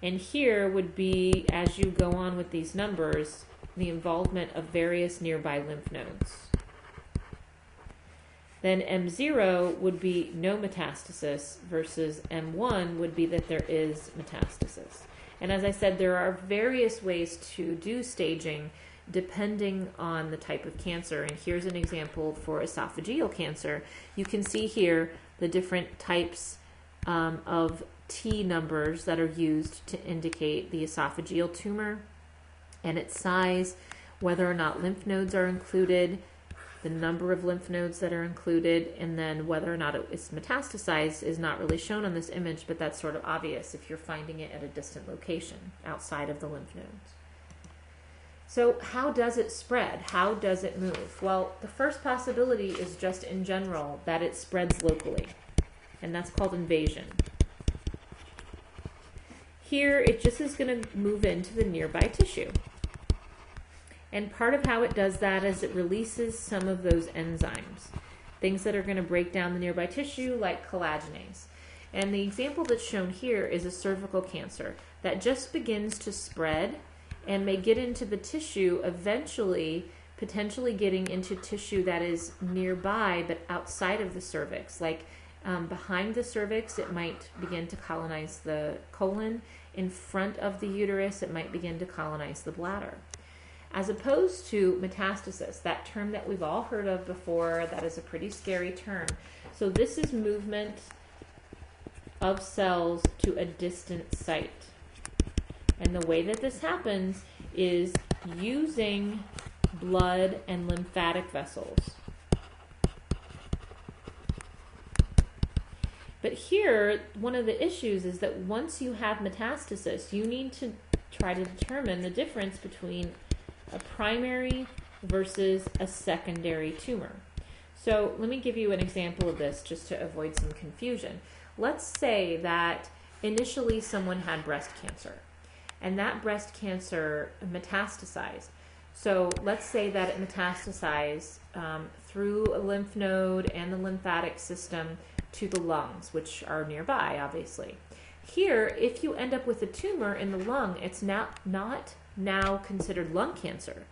And here would be, as you go on with these numbers, the involvement of various nearby lymph nodes. Then M0 would be no metastasis versus M1 would be that there is metastasis. And as I said, there are various ways to do staging depending on the type of cancer. And here's an example for esophageal cancer. You can see here the different types um, of T numbers that are used to indicate the esophageal tumor and its size, whether or not lymph nodes are included, the number of lymph nodes that are included, and then whether or not it's metastasized is not really shown on this image, but that's sort of obvious if you're finding it at a distant location outside of the lymph nodes. So, how does it spread? How does it move? Well, the first possibility is just in general that it spreads locally, and that's called invasion. Here, it just is going to move into the nearby tissue. And part of how it does that is it releases some of those enzymes, things that are going to break down the nearby tissue, like collagenase. And the example that's shown here is a cervical cancer that just begins to spread and may get into the tissue eventually, potentially getting into tissue that is nearby but outside of the cervix. Like um, behind the cervix, it might begin to colonize the colon. In front of the uterus, it might begin to colonize the bladder as opposed to metastasis, that term that we've all heard of before, that is a pretty scary term. So, this is movement of cells to a distant site. And the way that this happens is using blood and lymphatic vessels. But here, one of the issues is that once you have metastasis, you need to try to determine the difference between a primary versus a secondary tumor. So let me give you an example of this just to avoid some confusion. Let's say that initially someone had breast cancer and that breast cancer metastasized. So let's say that it metastasized um, through a lymph node and the lymphatic system to the lungs, which are nearby, obviously. Here, if you end up with a tumor in the lung, it's not, not now considered lung cancer.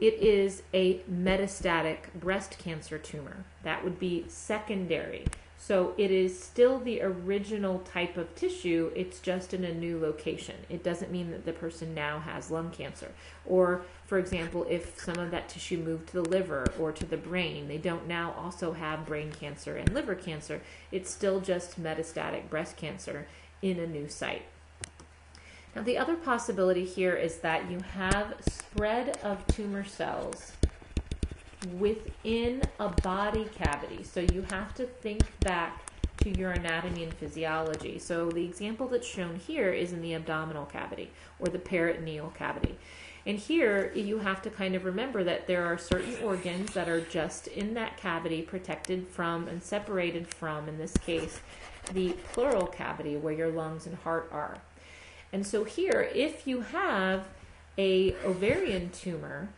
It is a metastatic breast cancer tumor. That would be secondary. So it is still the original type of tissue, it's just in a new location. It doesn't mean that the person now has lung cancer. Or, for example, if some of that tissue moved to the liver or to the brain, they don't now also have brain cancer and liver cancer. It's still just metastatic breast cancer in a new site. Now, the other possibility here is that you have spread of tumor cells within a body cavity. So you have to think back to your anatomy and physiology. So the example that's shown here is in the abdominal cavity or the peritoneal cavity. And here you have to kind of remember that there are certain organs that are just in that cavity protected from and separated from, in this case, the pleural cavity where your lungs and heart are. And so here, if you have a ovarian tumor,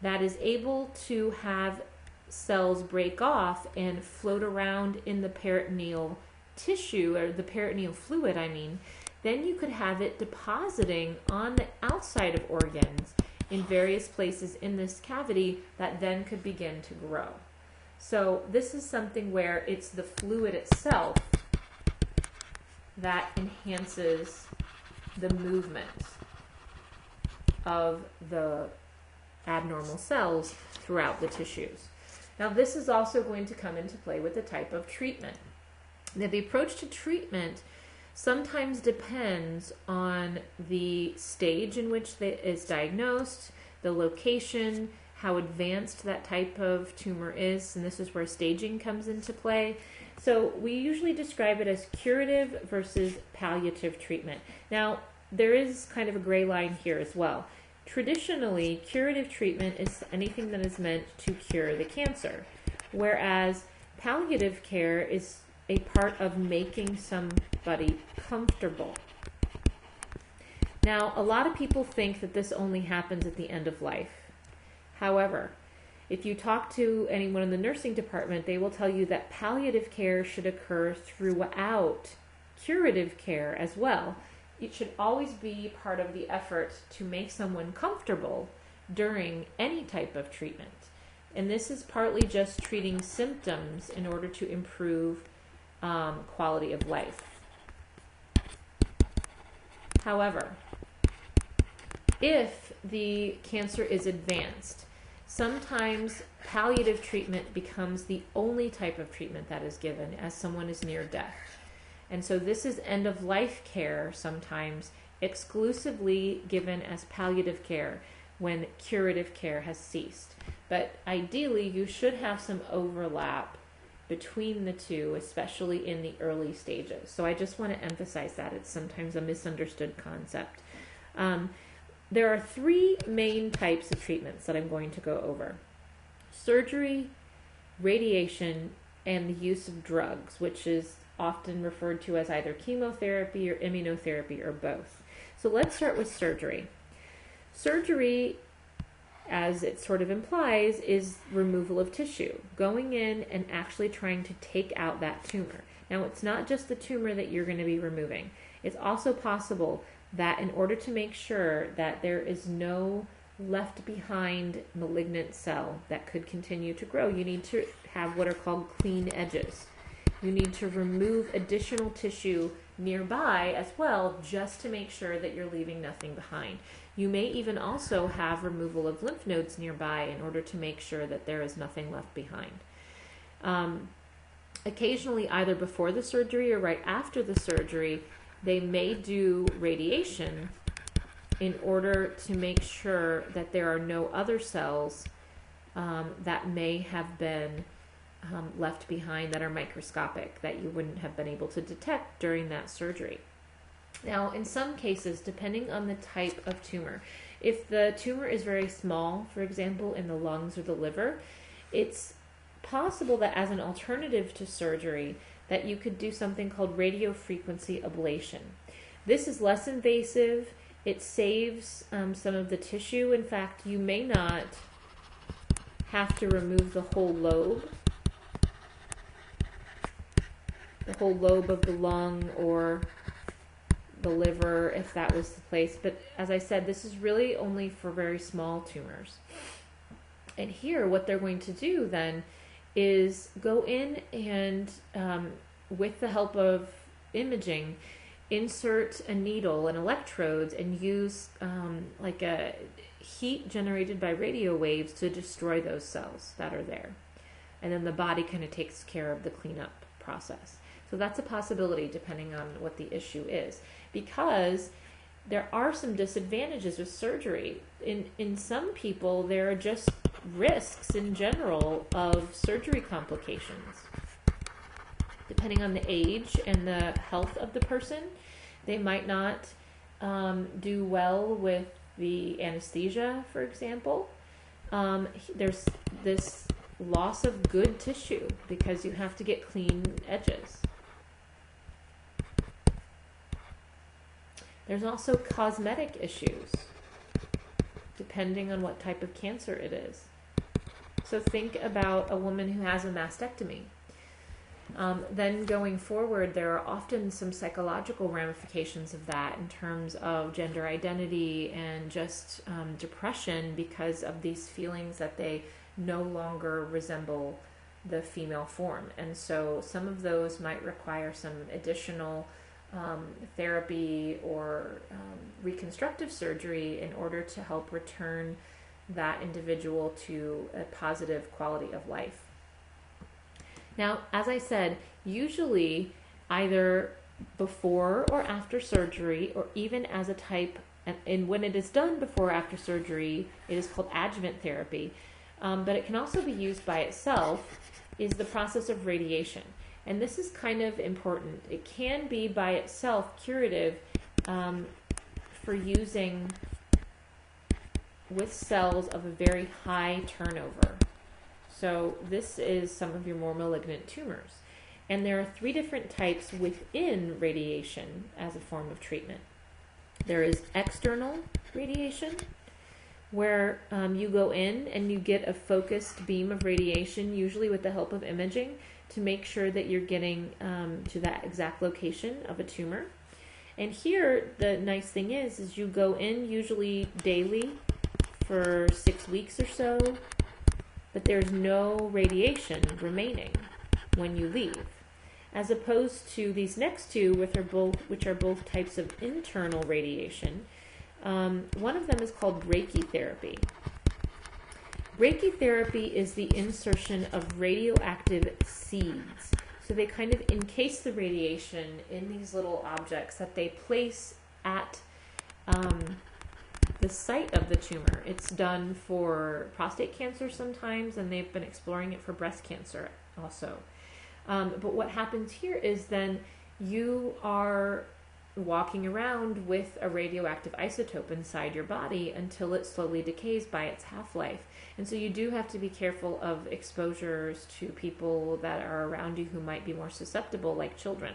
that is able to have cells break off and float around in the peritoneal tissue or the peritoneal fluid, I mean, then you could have it depositing on the outside of organs in various places in this cavity that then could begin to grow. So, this is something where it's the fluid itself that enhances the movement of the abnormal cells throughout the tissues. Now, this is also going to come into play with the type of treatment. Now, the approach to treatment sometimes depends on the stage in which it is diagnosed, the location, how advanced that type of tumor is, and this is where staging comes into play. So, we usually describe it as curative versus palliative treatment. Now, there is kind of a gray line here as well. Traditionally, curative treatment is anything that is meant to cure the cancer, whereas palliative care is a part of making somebody comfortable. Now, a lot of people think that this only happens at the end of life. However, if you talk to anyone in the nursing department, they will tell you that palliative care should occur throughout curative care as well it should always be part of the effort to make someone comfortable during any type of treatment. And this is partly just treating symptoms in order to improve um, quality of life. However, if the cancer is advanced, sometimes palliative treatment becomes the only type of treatment that is given as someone is near death. And so this is end of life care sometimes exclusively given as palliative care when curative care has ceased. But ideally, you should have some overlap between the two, especially in the early stages. So I just want to emphasize that it's sometimes a misunderstood concept. Um, there are three main types of treatments that I'm going to go over surgery, radiation, and the use of drugs, which is often referred to as either chemotherapy or immunotherapy or both. So let's start with surgery. Surgery, as it sort of implies, is removal of tissue, going in and actually trying to take out that tumor. Now, it's not just the tumor that you're going to be removing, it's also possible that in order to make sure that there is no left behind malignant cell that could continue to grow, you need to have what are called clean edges you need to remove additional tissue nearby as well just to make sure that you're leaving nothing behind. You may even also have removal of lymph nodes nearby in order to make sure that there is nothing left behind. Um, occasionally, either before the surgery or right after the surgery, they may do radiation in order to make sure that there are no other cells um, that may have been um, left behind that are microscopic that you wouldn't have been able to detect during that surgery. Now, in some cases, depending on the type of tumor, if the tumor is very small, for example, in the lungs or the liver, it's possible that as an alternative to surgery, that you could do something called radiofrequency ablation. This is less invasive. It saves um, some of the tissue. In fact, you may not have to remove the whole lobe the whole lobe of the lung or the liver if that was the place. But as I said, this is really only for very small tumors. And here, what they're going to do then is go in and, um, with the help of imaging, insert a needle and electrodes and use um, like a heat generated by radio waves to destroy those cells that are there. And then the body kind of takes care of the cleanup process. So that's a possibility depending on what the issue is. Because there are some disadvantages with surgery. In in some people there are just risks in general of surgery complications. Depending on the age and the health of the person, they might not um, do well with the anesthesia, for example. Um, there's this loss of good tissue because you have to get clean edges. There's also cosmetic issues, depending on what type of cancer it is. So think about a woman who has a mastectomy. Um, then going forward, there are often some psychological ramifications of that in terms of gender identity and just um, depression because of these feelings that they no longer resemble the female form. And so some of those might require some additional um, therapy or um, reconstructive surgery in order to help return that individual to a positive quality of life. Now, as I said, usually either before or after surgery, or even as a type, and, when it is done before or after surgery, it is called adjuvant therapy, um, but it can also be used by itself, is the process of radiation. And this is kind of important. It can be by itself curative um, for using with cells of a very high turnover. So, this is some of your more malignant tumors. And there are three different types within radiation as a form of treatment. There is external radiation, where um, you go in and you get a focused beam of radiation, usually with the help of imaging, to make sure that you're getting um, to that exact location of a tumor. And here, the nice thing is, is you go in usually daily for six weeks or so, but there's no radiation remaining when you leave. As opposed to these next two, which are both, which are both types of internal radiation. Um, one of them is called brachytherapy. Brachytherapy is the insertion of radioactive seeds. So they kind of encase the radiation in these little objects that they place at um, the site of the tumor. It's done for prostate cancer sometimes, and they've been exploring it for breast cancer also. Um, but what happens here is then you are walking around with a radioactive isotope inside your body until it slowly decays by its half life. And so you do have to be careful of exposures to people that are around you who might be more susceptible, like children.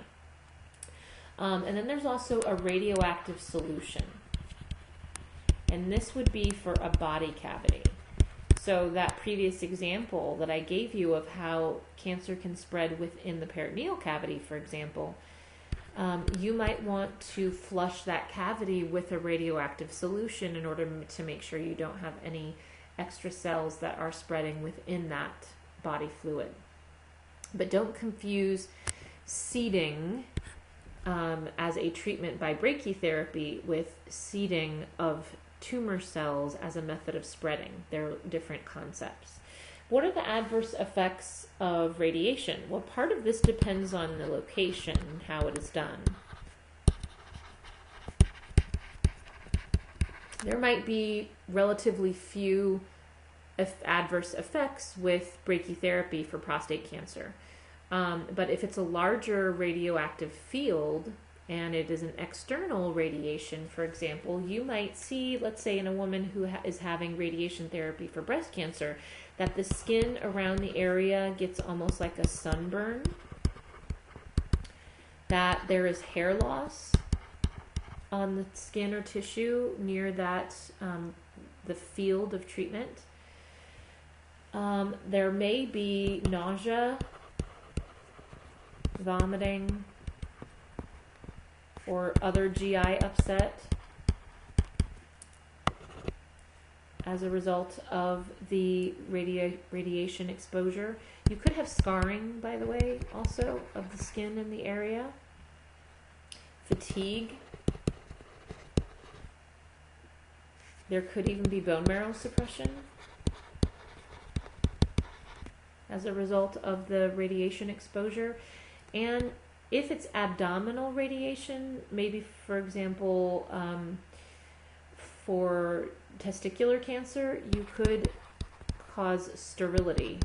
Um, and then there's also a radioactive solution and this would be for a body cavity. So, that previous example that I gave you of how cancer can spread within the peritoneal cavity, for example, um, you might want to flush that cavity with a radioactive solution in order to make sure you don't have any extra cells that are spreading within that body fluid. But don't confuse seeding um, as a treatment by brachytherapy with seeding of tumor cells as a method of spreading. They're different concepts. What are the adverse effects of radiation? Well, part of this depends on the location, and how it is done. There might be relatively few adverse effects with brachytherapy for prostate cancer. Um, but if it's a larger radioactive field, and it is an external radiation, for example, you might see, let's say, in a woman who ha- is having radiation therapy for breast cancer, that the skin around the area gets almost like a sunburn, that there is hair loss on the skin or tissue near that um, the field of treatment. Um, there may be nausea, vomiting, or other GI upset as a result of the radia- radiation exposure. You could have scarring, by the way, also of the skin in the area, fatigue. There could even be bone marrow suppression as a result of the radiation exposure. And if it's abdominal radiation, maybe for example, um, for testicular cancer, you could cause sterility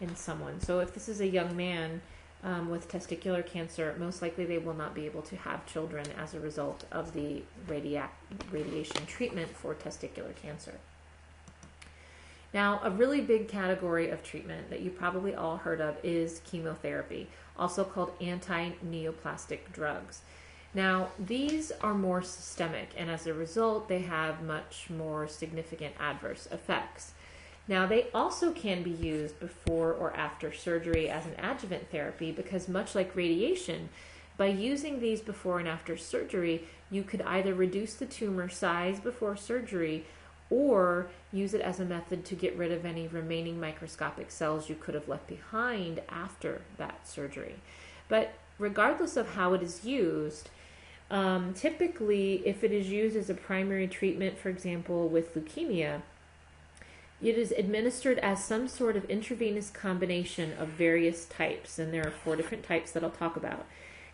in someone. So if this is a young man um, with testicular cancer, most likely they will not be able to have children as a result of the radia- radiation treatment for testicular cancer. Now, a really big category of treatment that you probably all heard of is chemotherapy, also called anti neoplastic drugs. Now, these are more systemic, and as a result, they have much more significant adverse effects. Now, they also can be used before or after surgery as an adjuvant therapy because, much like radiation, by using these before and after surgery, you could either reduce the tumor size before surgery or use it as a method to get rid of any remaining microscopic cells you could have left behind after that surgery. But regardless of how it is used, um, typically, if it is used as a primary treatment, for example, with leukemia, it is administered as some sort of intravenous combination of various types, and there are four different types that I'll talk about.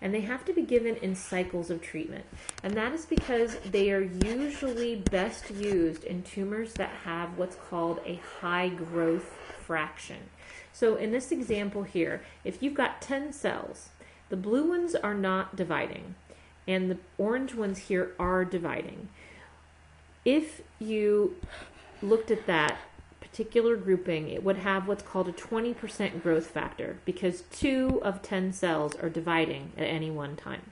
And they have to be given in cycles of treatment. And that is because they are usually best used in tumors that have what's called a high growth fraction. So, in this example here, if you've got 10 cells, the blue ones are not dividing and the orange ones here are dividing. If you looked at that particular grouping, it would have what's called a 20% growth factor because two of 10 cells are dividing at any one time.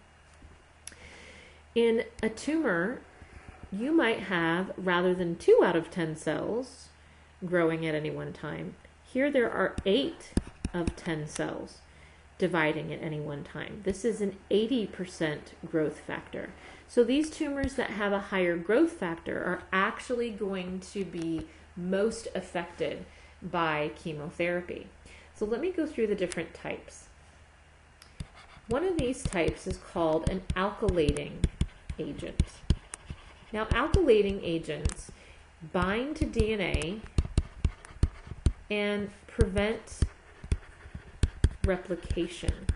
In a tumor, you might have, rather than two out of 10 cells growing at any one time, here there are eight of 10 cells dividing at any one time. This is an 80% growth factor. So these tumors that have a higher growth factor are actually going to be most affected by chemotherapy. So let me go through the different types. One of these types is called an alkylating agent. Now, alkylating agents bind to DNA and prevent replication.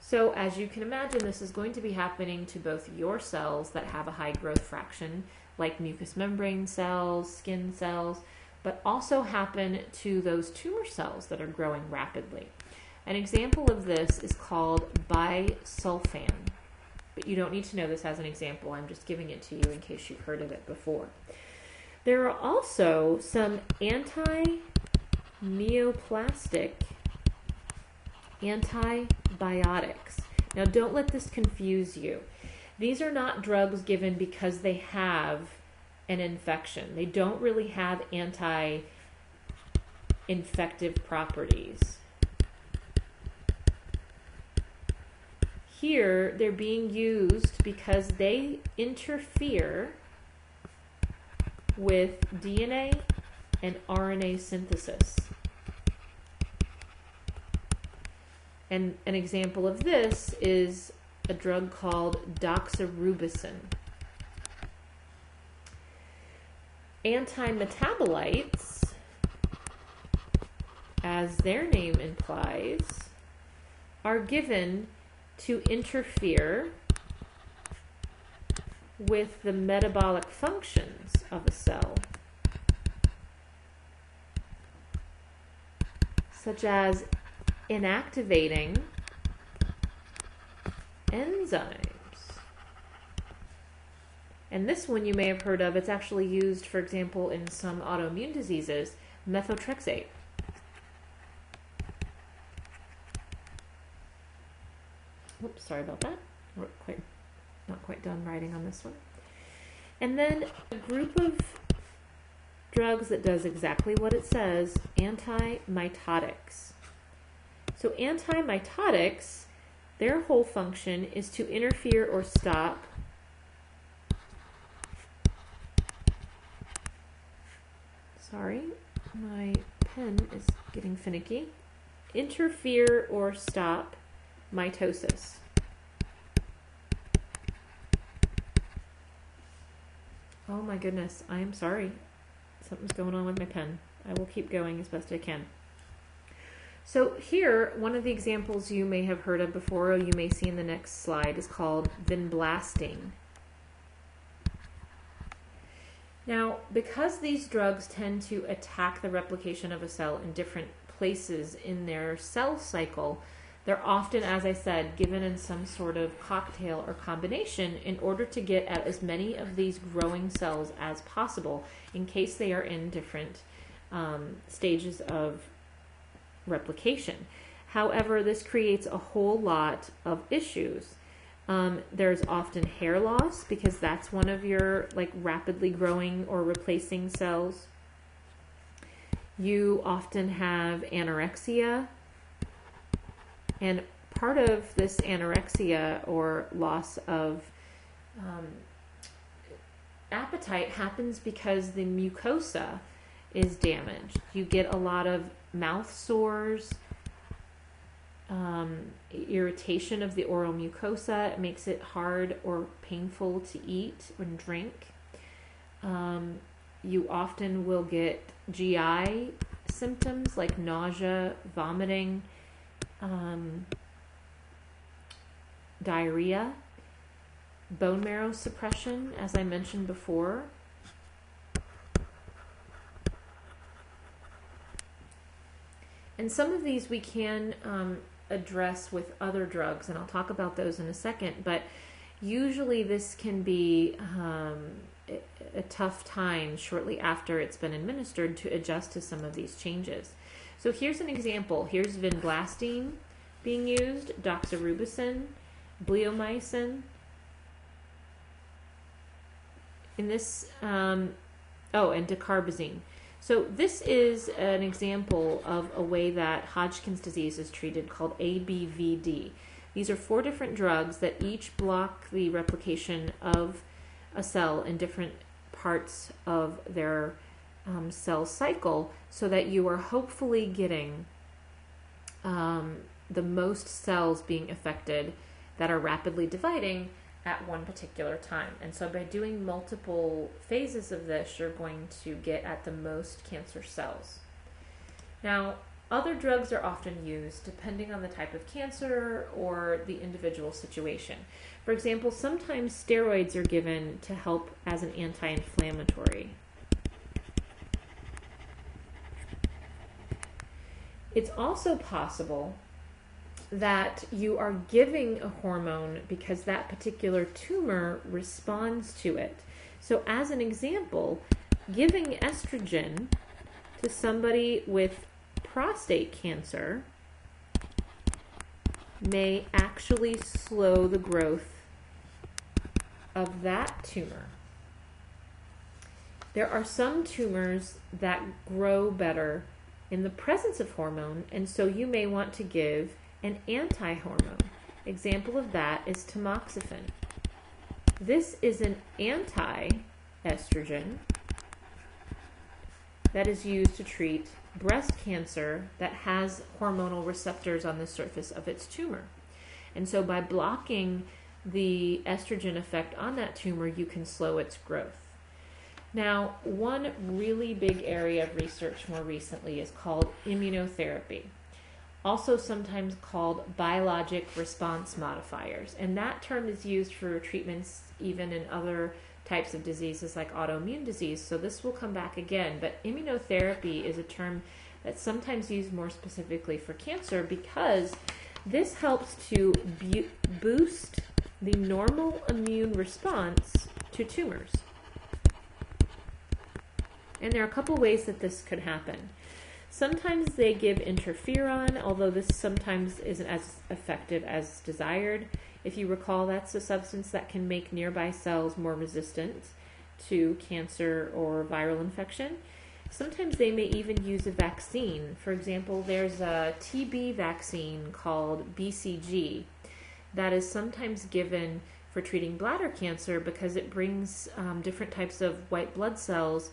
So, as you can imagine, this is going to be happening to both your cells that have a high growth fraction, like mucous membrane cells, skin cells, but also happen to those tumor cells that are growing rapidly. An example of this is called busulfan, but you don't need to know this as an example. I'm just giving it to you in case you've heard of it before. There are also some anti neoplastic antibiotics. Now, don't let this confuse you. These are not drugs given because they have an infection, they don't really have anti infective properties. Here, they're being used because they interfere with DNA and RNA synthesis. And an example of this is a drug called doxorubicin. Antimetabolites, as their name implies, are given to interfere with the metabolic functions of a cell. such as inactivating enzymes. And this one you may have heard of. It's actually used, for example, in some autoimmune diseases, methotrexate. Oops, sorry about that. We're quite, not quite done writing on this one. And then a group of drugs that does exactly what it says antimitotics. So, antimitotics, their whole function is to interfere or stop sorry, my pen is getting finicky. Interfere or stop mitosis. Oh my goodness, I am sorry. Something's going on with my pen. I will keep going as best I can. So here, one of the examples you may have heard of before, or you may see in the next slide, is called vinblastine. Now, because these drugs tend to attack the replication of a cell in different places in their cell cycle, they're often, as I said, given in some sort of cocktail or combination in order to get at as many of these growing cells as possible in case they are in different um, stages of replication. However, this creates a whole lot of issues. Um, there's often hair loss because that's one of your like rapidly growing or replacing cells. You often have anorexia, and part of this anorexia or loss of um, appetite happens because the mucosa is damaged. You get a lot of mouth sores, um, irritation of the oral mucosa. It makes it hard or painful to eat and drink. Um, you often will get GI symptoms like nausea, vomiting, um, diarrhea, bone marrow suppression, as I mentioned before. And some of these we can um, address with other drugs, and I'll talk about those in a second. But usually, this can be um, a tough time shortly after it's been administered to adjust to some of these changes. So, here's an example here's vinblastine being used, doxorubicin, bleomycin. In this, um, oh, and dacarbazine. So, this is an example of a way that Hodgkin's disease is treated called ABVD. These are four different drugs that each block the replication of a cell in different parts of their um, cell cycle so that you are hopefully getting um, the most cells being affected that are rapidly dividing at one particular time. And so by doing multiple phases of this, you're going to get at the most cancer cells. Now, other drugs are often used depending on the type of cancer or the individual situation. For example, sometimes steroids are given to help as an anti inflammatory. It's also possible that you are giving a hormone because that particular tumor responds to it. So, as an example, giving estrogen to somebody with prostate cancer may actually slow the growth of that tumor. There are some tumors that grow better in the presence of hormone, and so you may want to give an anti hormone. Example of that is tamoxifen. This is an anti estrogen that is used to treat breast cancer that has hormonal receptors on the surface of its tumor. And so by blocking the estrogen effect on that tumor, you can slow its growth. Now, one really big area of research more recently is called immunotherapy also sometimes called biologic response modifiers. And that term is used for treatments even in other types of diseases like autoimmune disease. So this will come back again. But immunotherapy is a term that's sometimes used more specifically for cancer because this helps to bu- boost the normal immune response to tumors. And there are a couple ways that this could happen. Sometimes they give interferon, although this sometimes isn't as effective as desired. If you recall, that's a substance that can make nearby cells more resistant to cancer or viral infection. Sometimes they may even use a vaccine. For example, there's a TB vaccine called BCG that is sometimes given for treating bladder cancer because it brings um, different types of white blood cells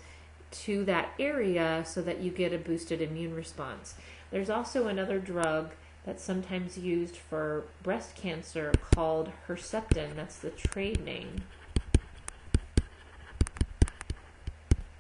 to that area so that you get a boosted immune response. There's also another drug that's sometimes used for breast cancer called Herceptin, that's the trade name.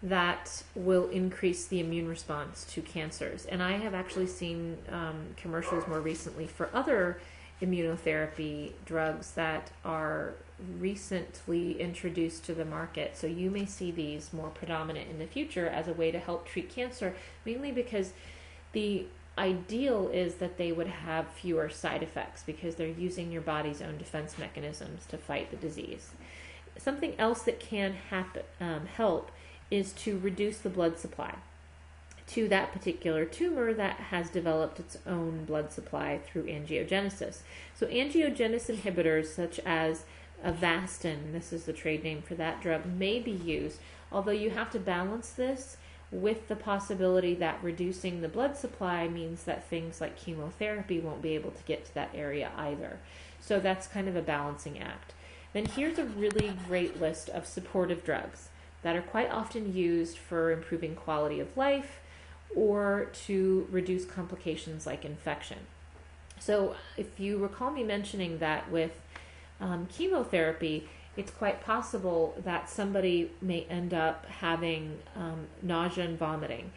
that will increase the immune response to cancers. And I have actually seen um, commercials more recently for other immunotherapy drugs that are recently introduced to the market. So you may see these more predominant in the future as a way to help treat cancer, mainly because the ideal is that they would have fewer side effects because they're using your body's own defense mechanisms to fight the disease. Something else that can um, help is to reduce the blood supply to that particular tumor that has developed its own blood supply through angiogenesis. So, angiogenesis inhibitors such as Avastin, this is the trade name for that drug, may be used, although you have to balance this with the possibility that reducing the blood supply means that things like chemotherapy won't be able to get to that area either. So, that's kind of a balancing act. Then, here's a really great list of supportive drugs that are quite often used for improving quality of life or to reduce complications like infection. So, if you recall me mentioning that with um, chemotherapy, it's quite possible that somebody may end up having um, nausea and vomiting.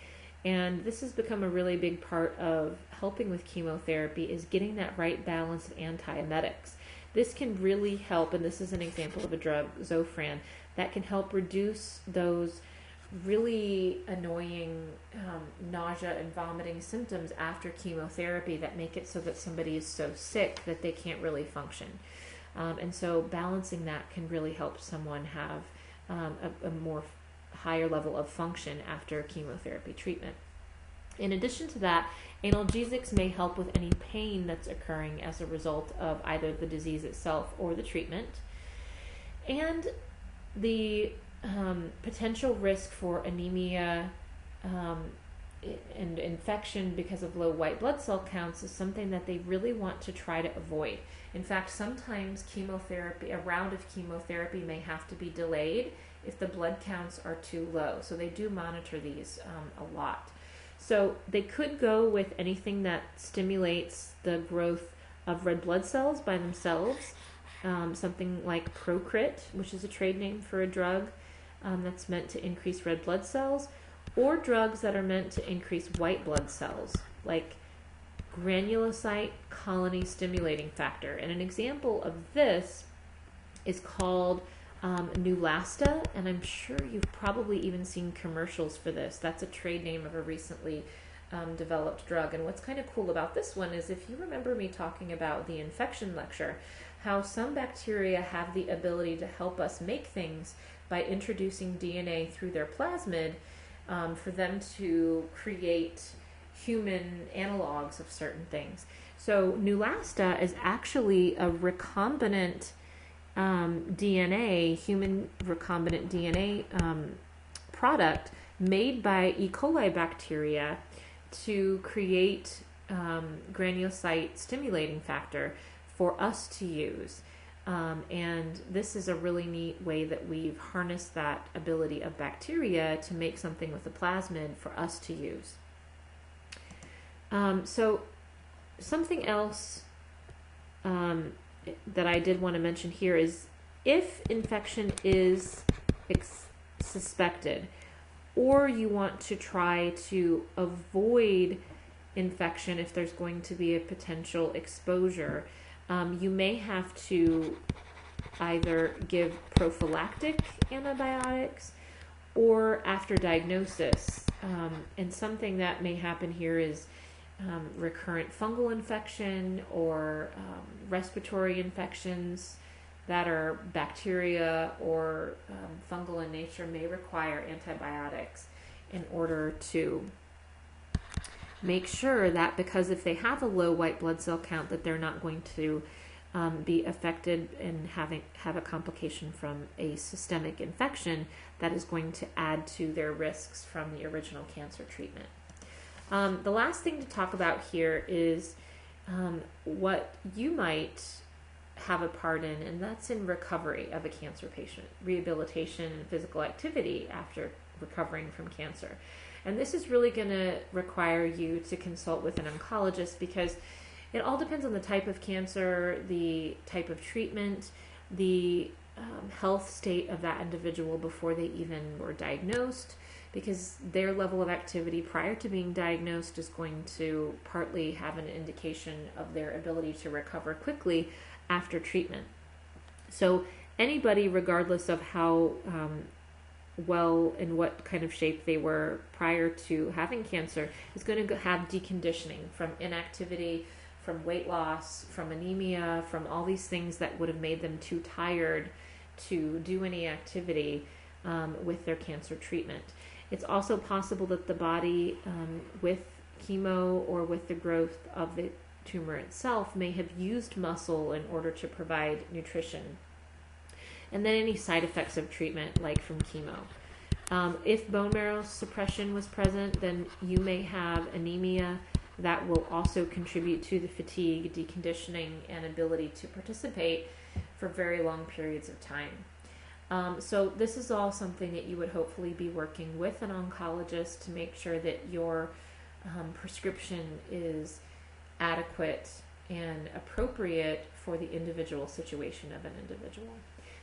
And this has become a really big part of helping with chemotherapy is getting that right balance of antiemetics. This can really help, and this is an example of a drug, Zofran, that can help reduce those really annoying um, nausea and vomiting symptoms after chemotherapy that make it so that somebody is so sick that they can't really function. Um, and so balancing that can really help someone have um, a, a more higher level of function after chemotherapy treatment. In addition to that, analgesics may help with any pain that's occurring as a result of either the disease itself or the treatment. And the um, potential risk for anemia um, and infection because of low white blood cell counts is something that they really want to try to avoid. In fact, sometimes chemotherapy, a round of chemotherapy may have to be delayed if the blood counts are too low. So they do monitor these um, a lot. So they could go with anything that stimulates the growth of red blood cells by themselves um, something like Procrit, which is a trade name for a drug um, that's meant to increase red blood cells, or drugs that are meant to increase white blood cells, like granulocyte colony stimulating factor. And an example of this is called um, Neulasta, and I'm sure you've probably even seen commercials for this. That's a trade name of a recently um, developed drug. And what's kind of cool about this one is if you remember me talking about the infection lecture, how some bacteria have the ability to help us make things by introducing DNA through their plasmid um, for them to create human analogs of certain things. So, Neulasta is actually a recombinant um, DNA, human recombinant DNA um, product made by E. coli bacteria to create um, granulocyte stimulating factor for us to use. Um, and this is a really neat way that we've harnessed that ability of bacteria to make something with a plasmid for us to use. Um, so, something else um, that I did want to mention here is if infection is ex- suspected, or you want to try to avoid infection if there's going to be a potential exposure um, you may have to either give prophylactic antibiotics or after diagnosis. Um, and something that may happen here is um, recurrent fungal infection or um, respiratory infections that are bacteria or um, fungal in nature may require antibiotics in order to make sure that because if they have a low white blood cell count that they're not going to um, be affected and having have a complication from a systemic infection that is going to add to their risks from the original cancer treatment. Um, the last thing to talk about here is um, what you might have a part in, and that's in recovery of a cancer patient, rehabilitation and physical activity after recovering from cancer. And this is really going to require you to consult with an oncologist because it all depends on the type of cancer, the type of treatment, the um, health state of that individual before they even were diagnosed, because their level of activity prior to being diagnosed is going to partly have an indication of their ability to recover quickly after treatment. So, anybody, regardless of how um, well in what kind of shape they were prior to having cancer, is going to have deconditioning from inactivity, from weight loss, from anemia, from all these things that would have made them too tired to do any activity um, with their cancer treatment. It's also possible that the body, um, with chemo or with the growth of the tumor itself, may have used muscle in order to provide nutrition. And then any side effects of treatment, like from chemo. Um, if bone marrow suppression was present, then you may have anemia that will also contribute to the fatigue, deconditioning, and ability to participate for very long periods of time. Um, so this is all something that you would hopefully be working with an oncologist to make sure that your um, prescription is adequate and appropriate for the individual situation of an individual.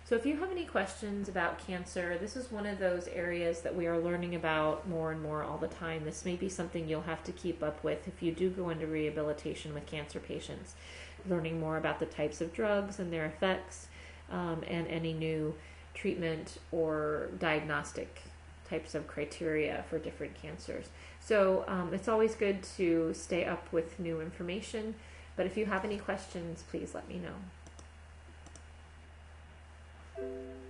So, if you have any questions about cancer, this is one of those areas that we are learning about more and more all the time. This may be something you'll have to keep up with if you do go into rehabilitation with cancer patients, learning more about the types of drugs and their effects, um, and any new treatment or diagnostic types of criteria for different cancers. So um, it's always good to stay up with new information. But if you have any questions, please let me know. Thank you.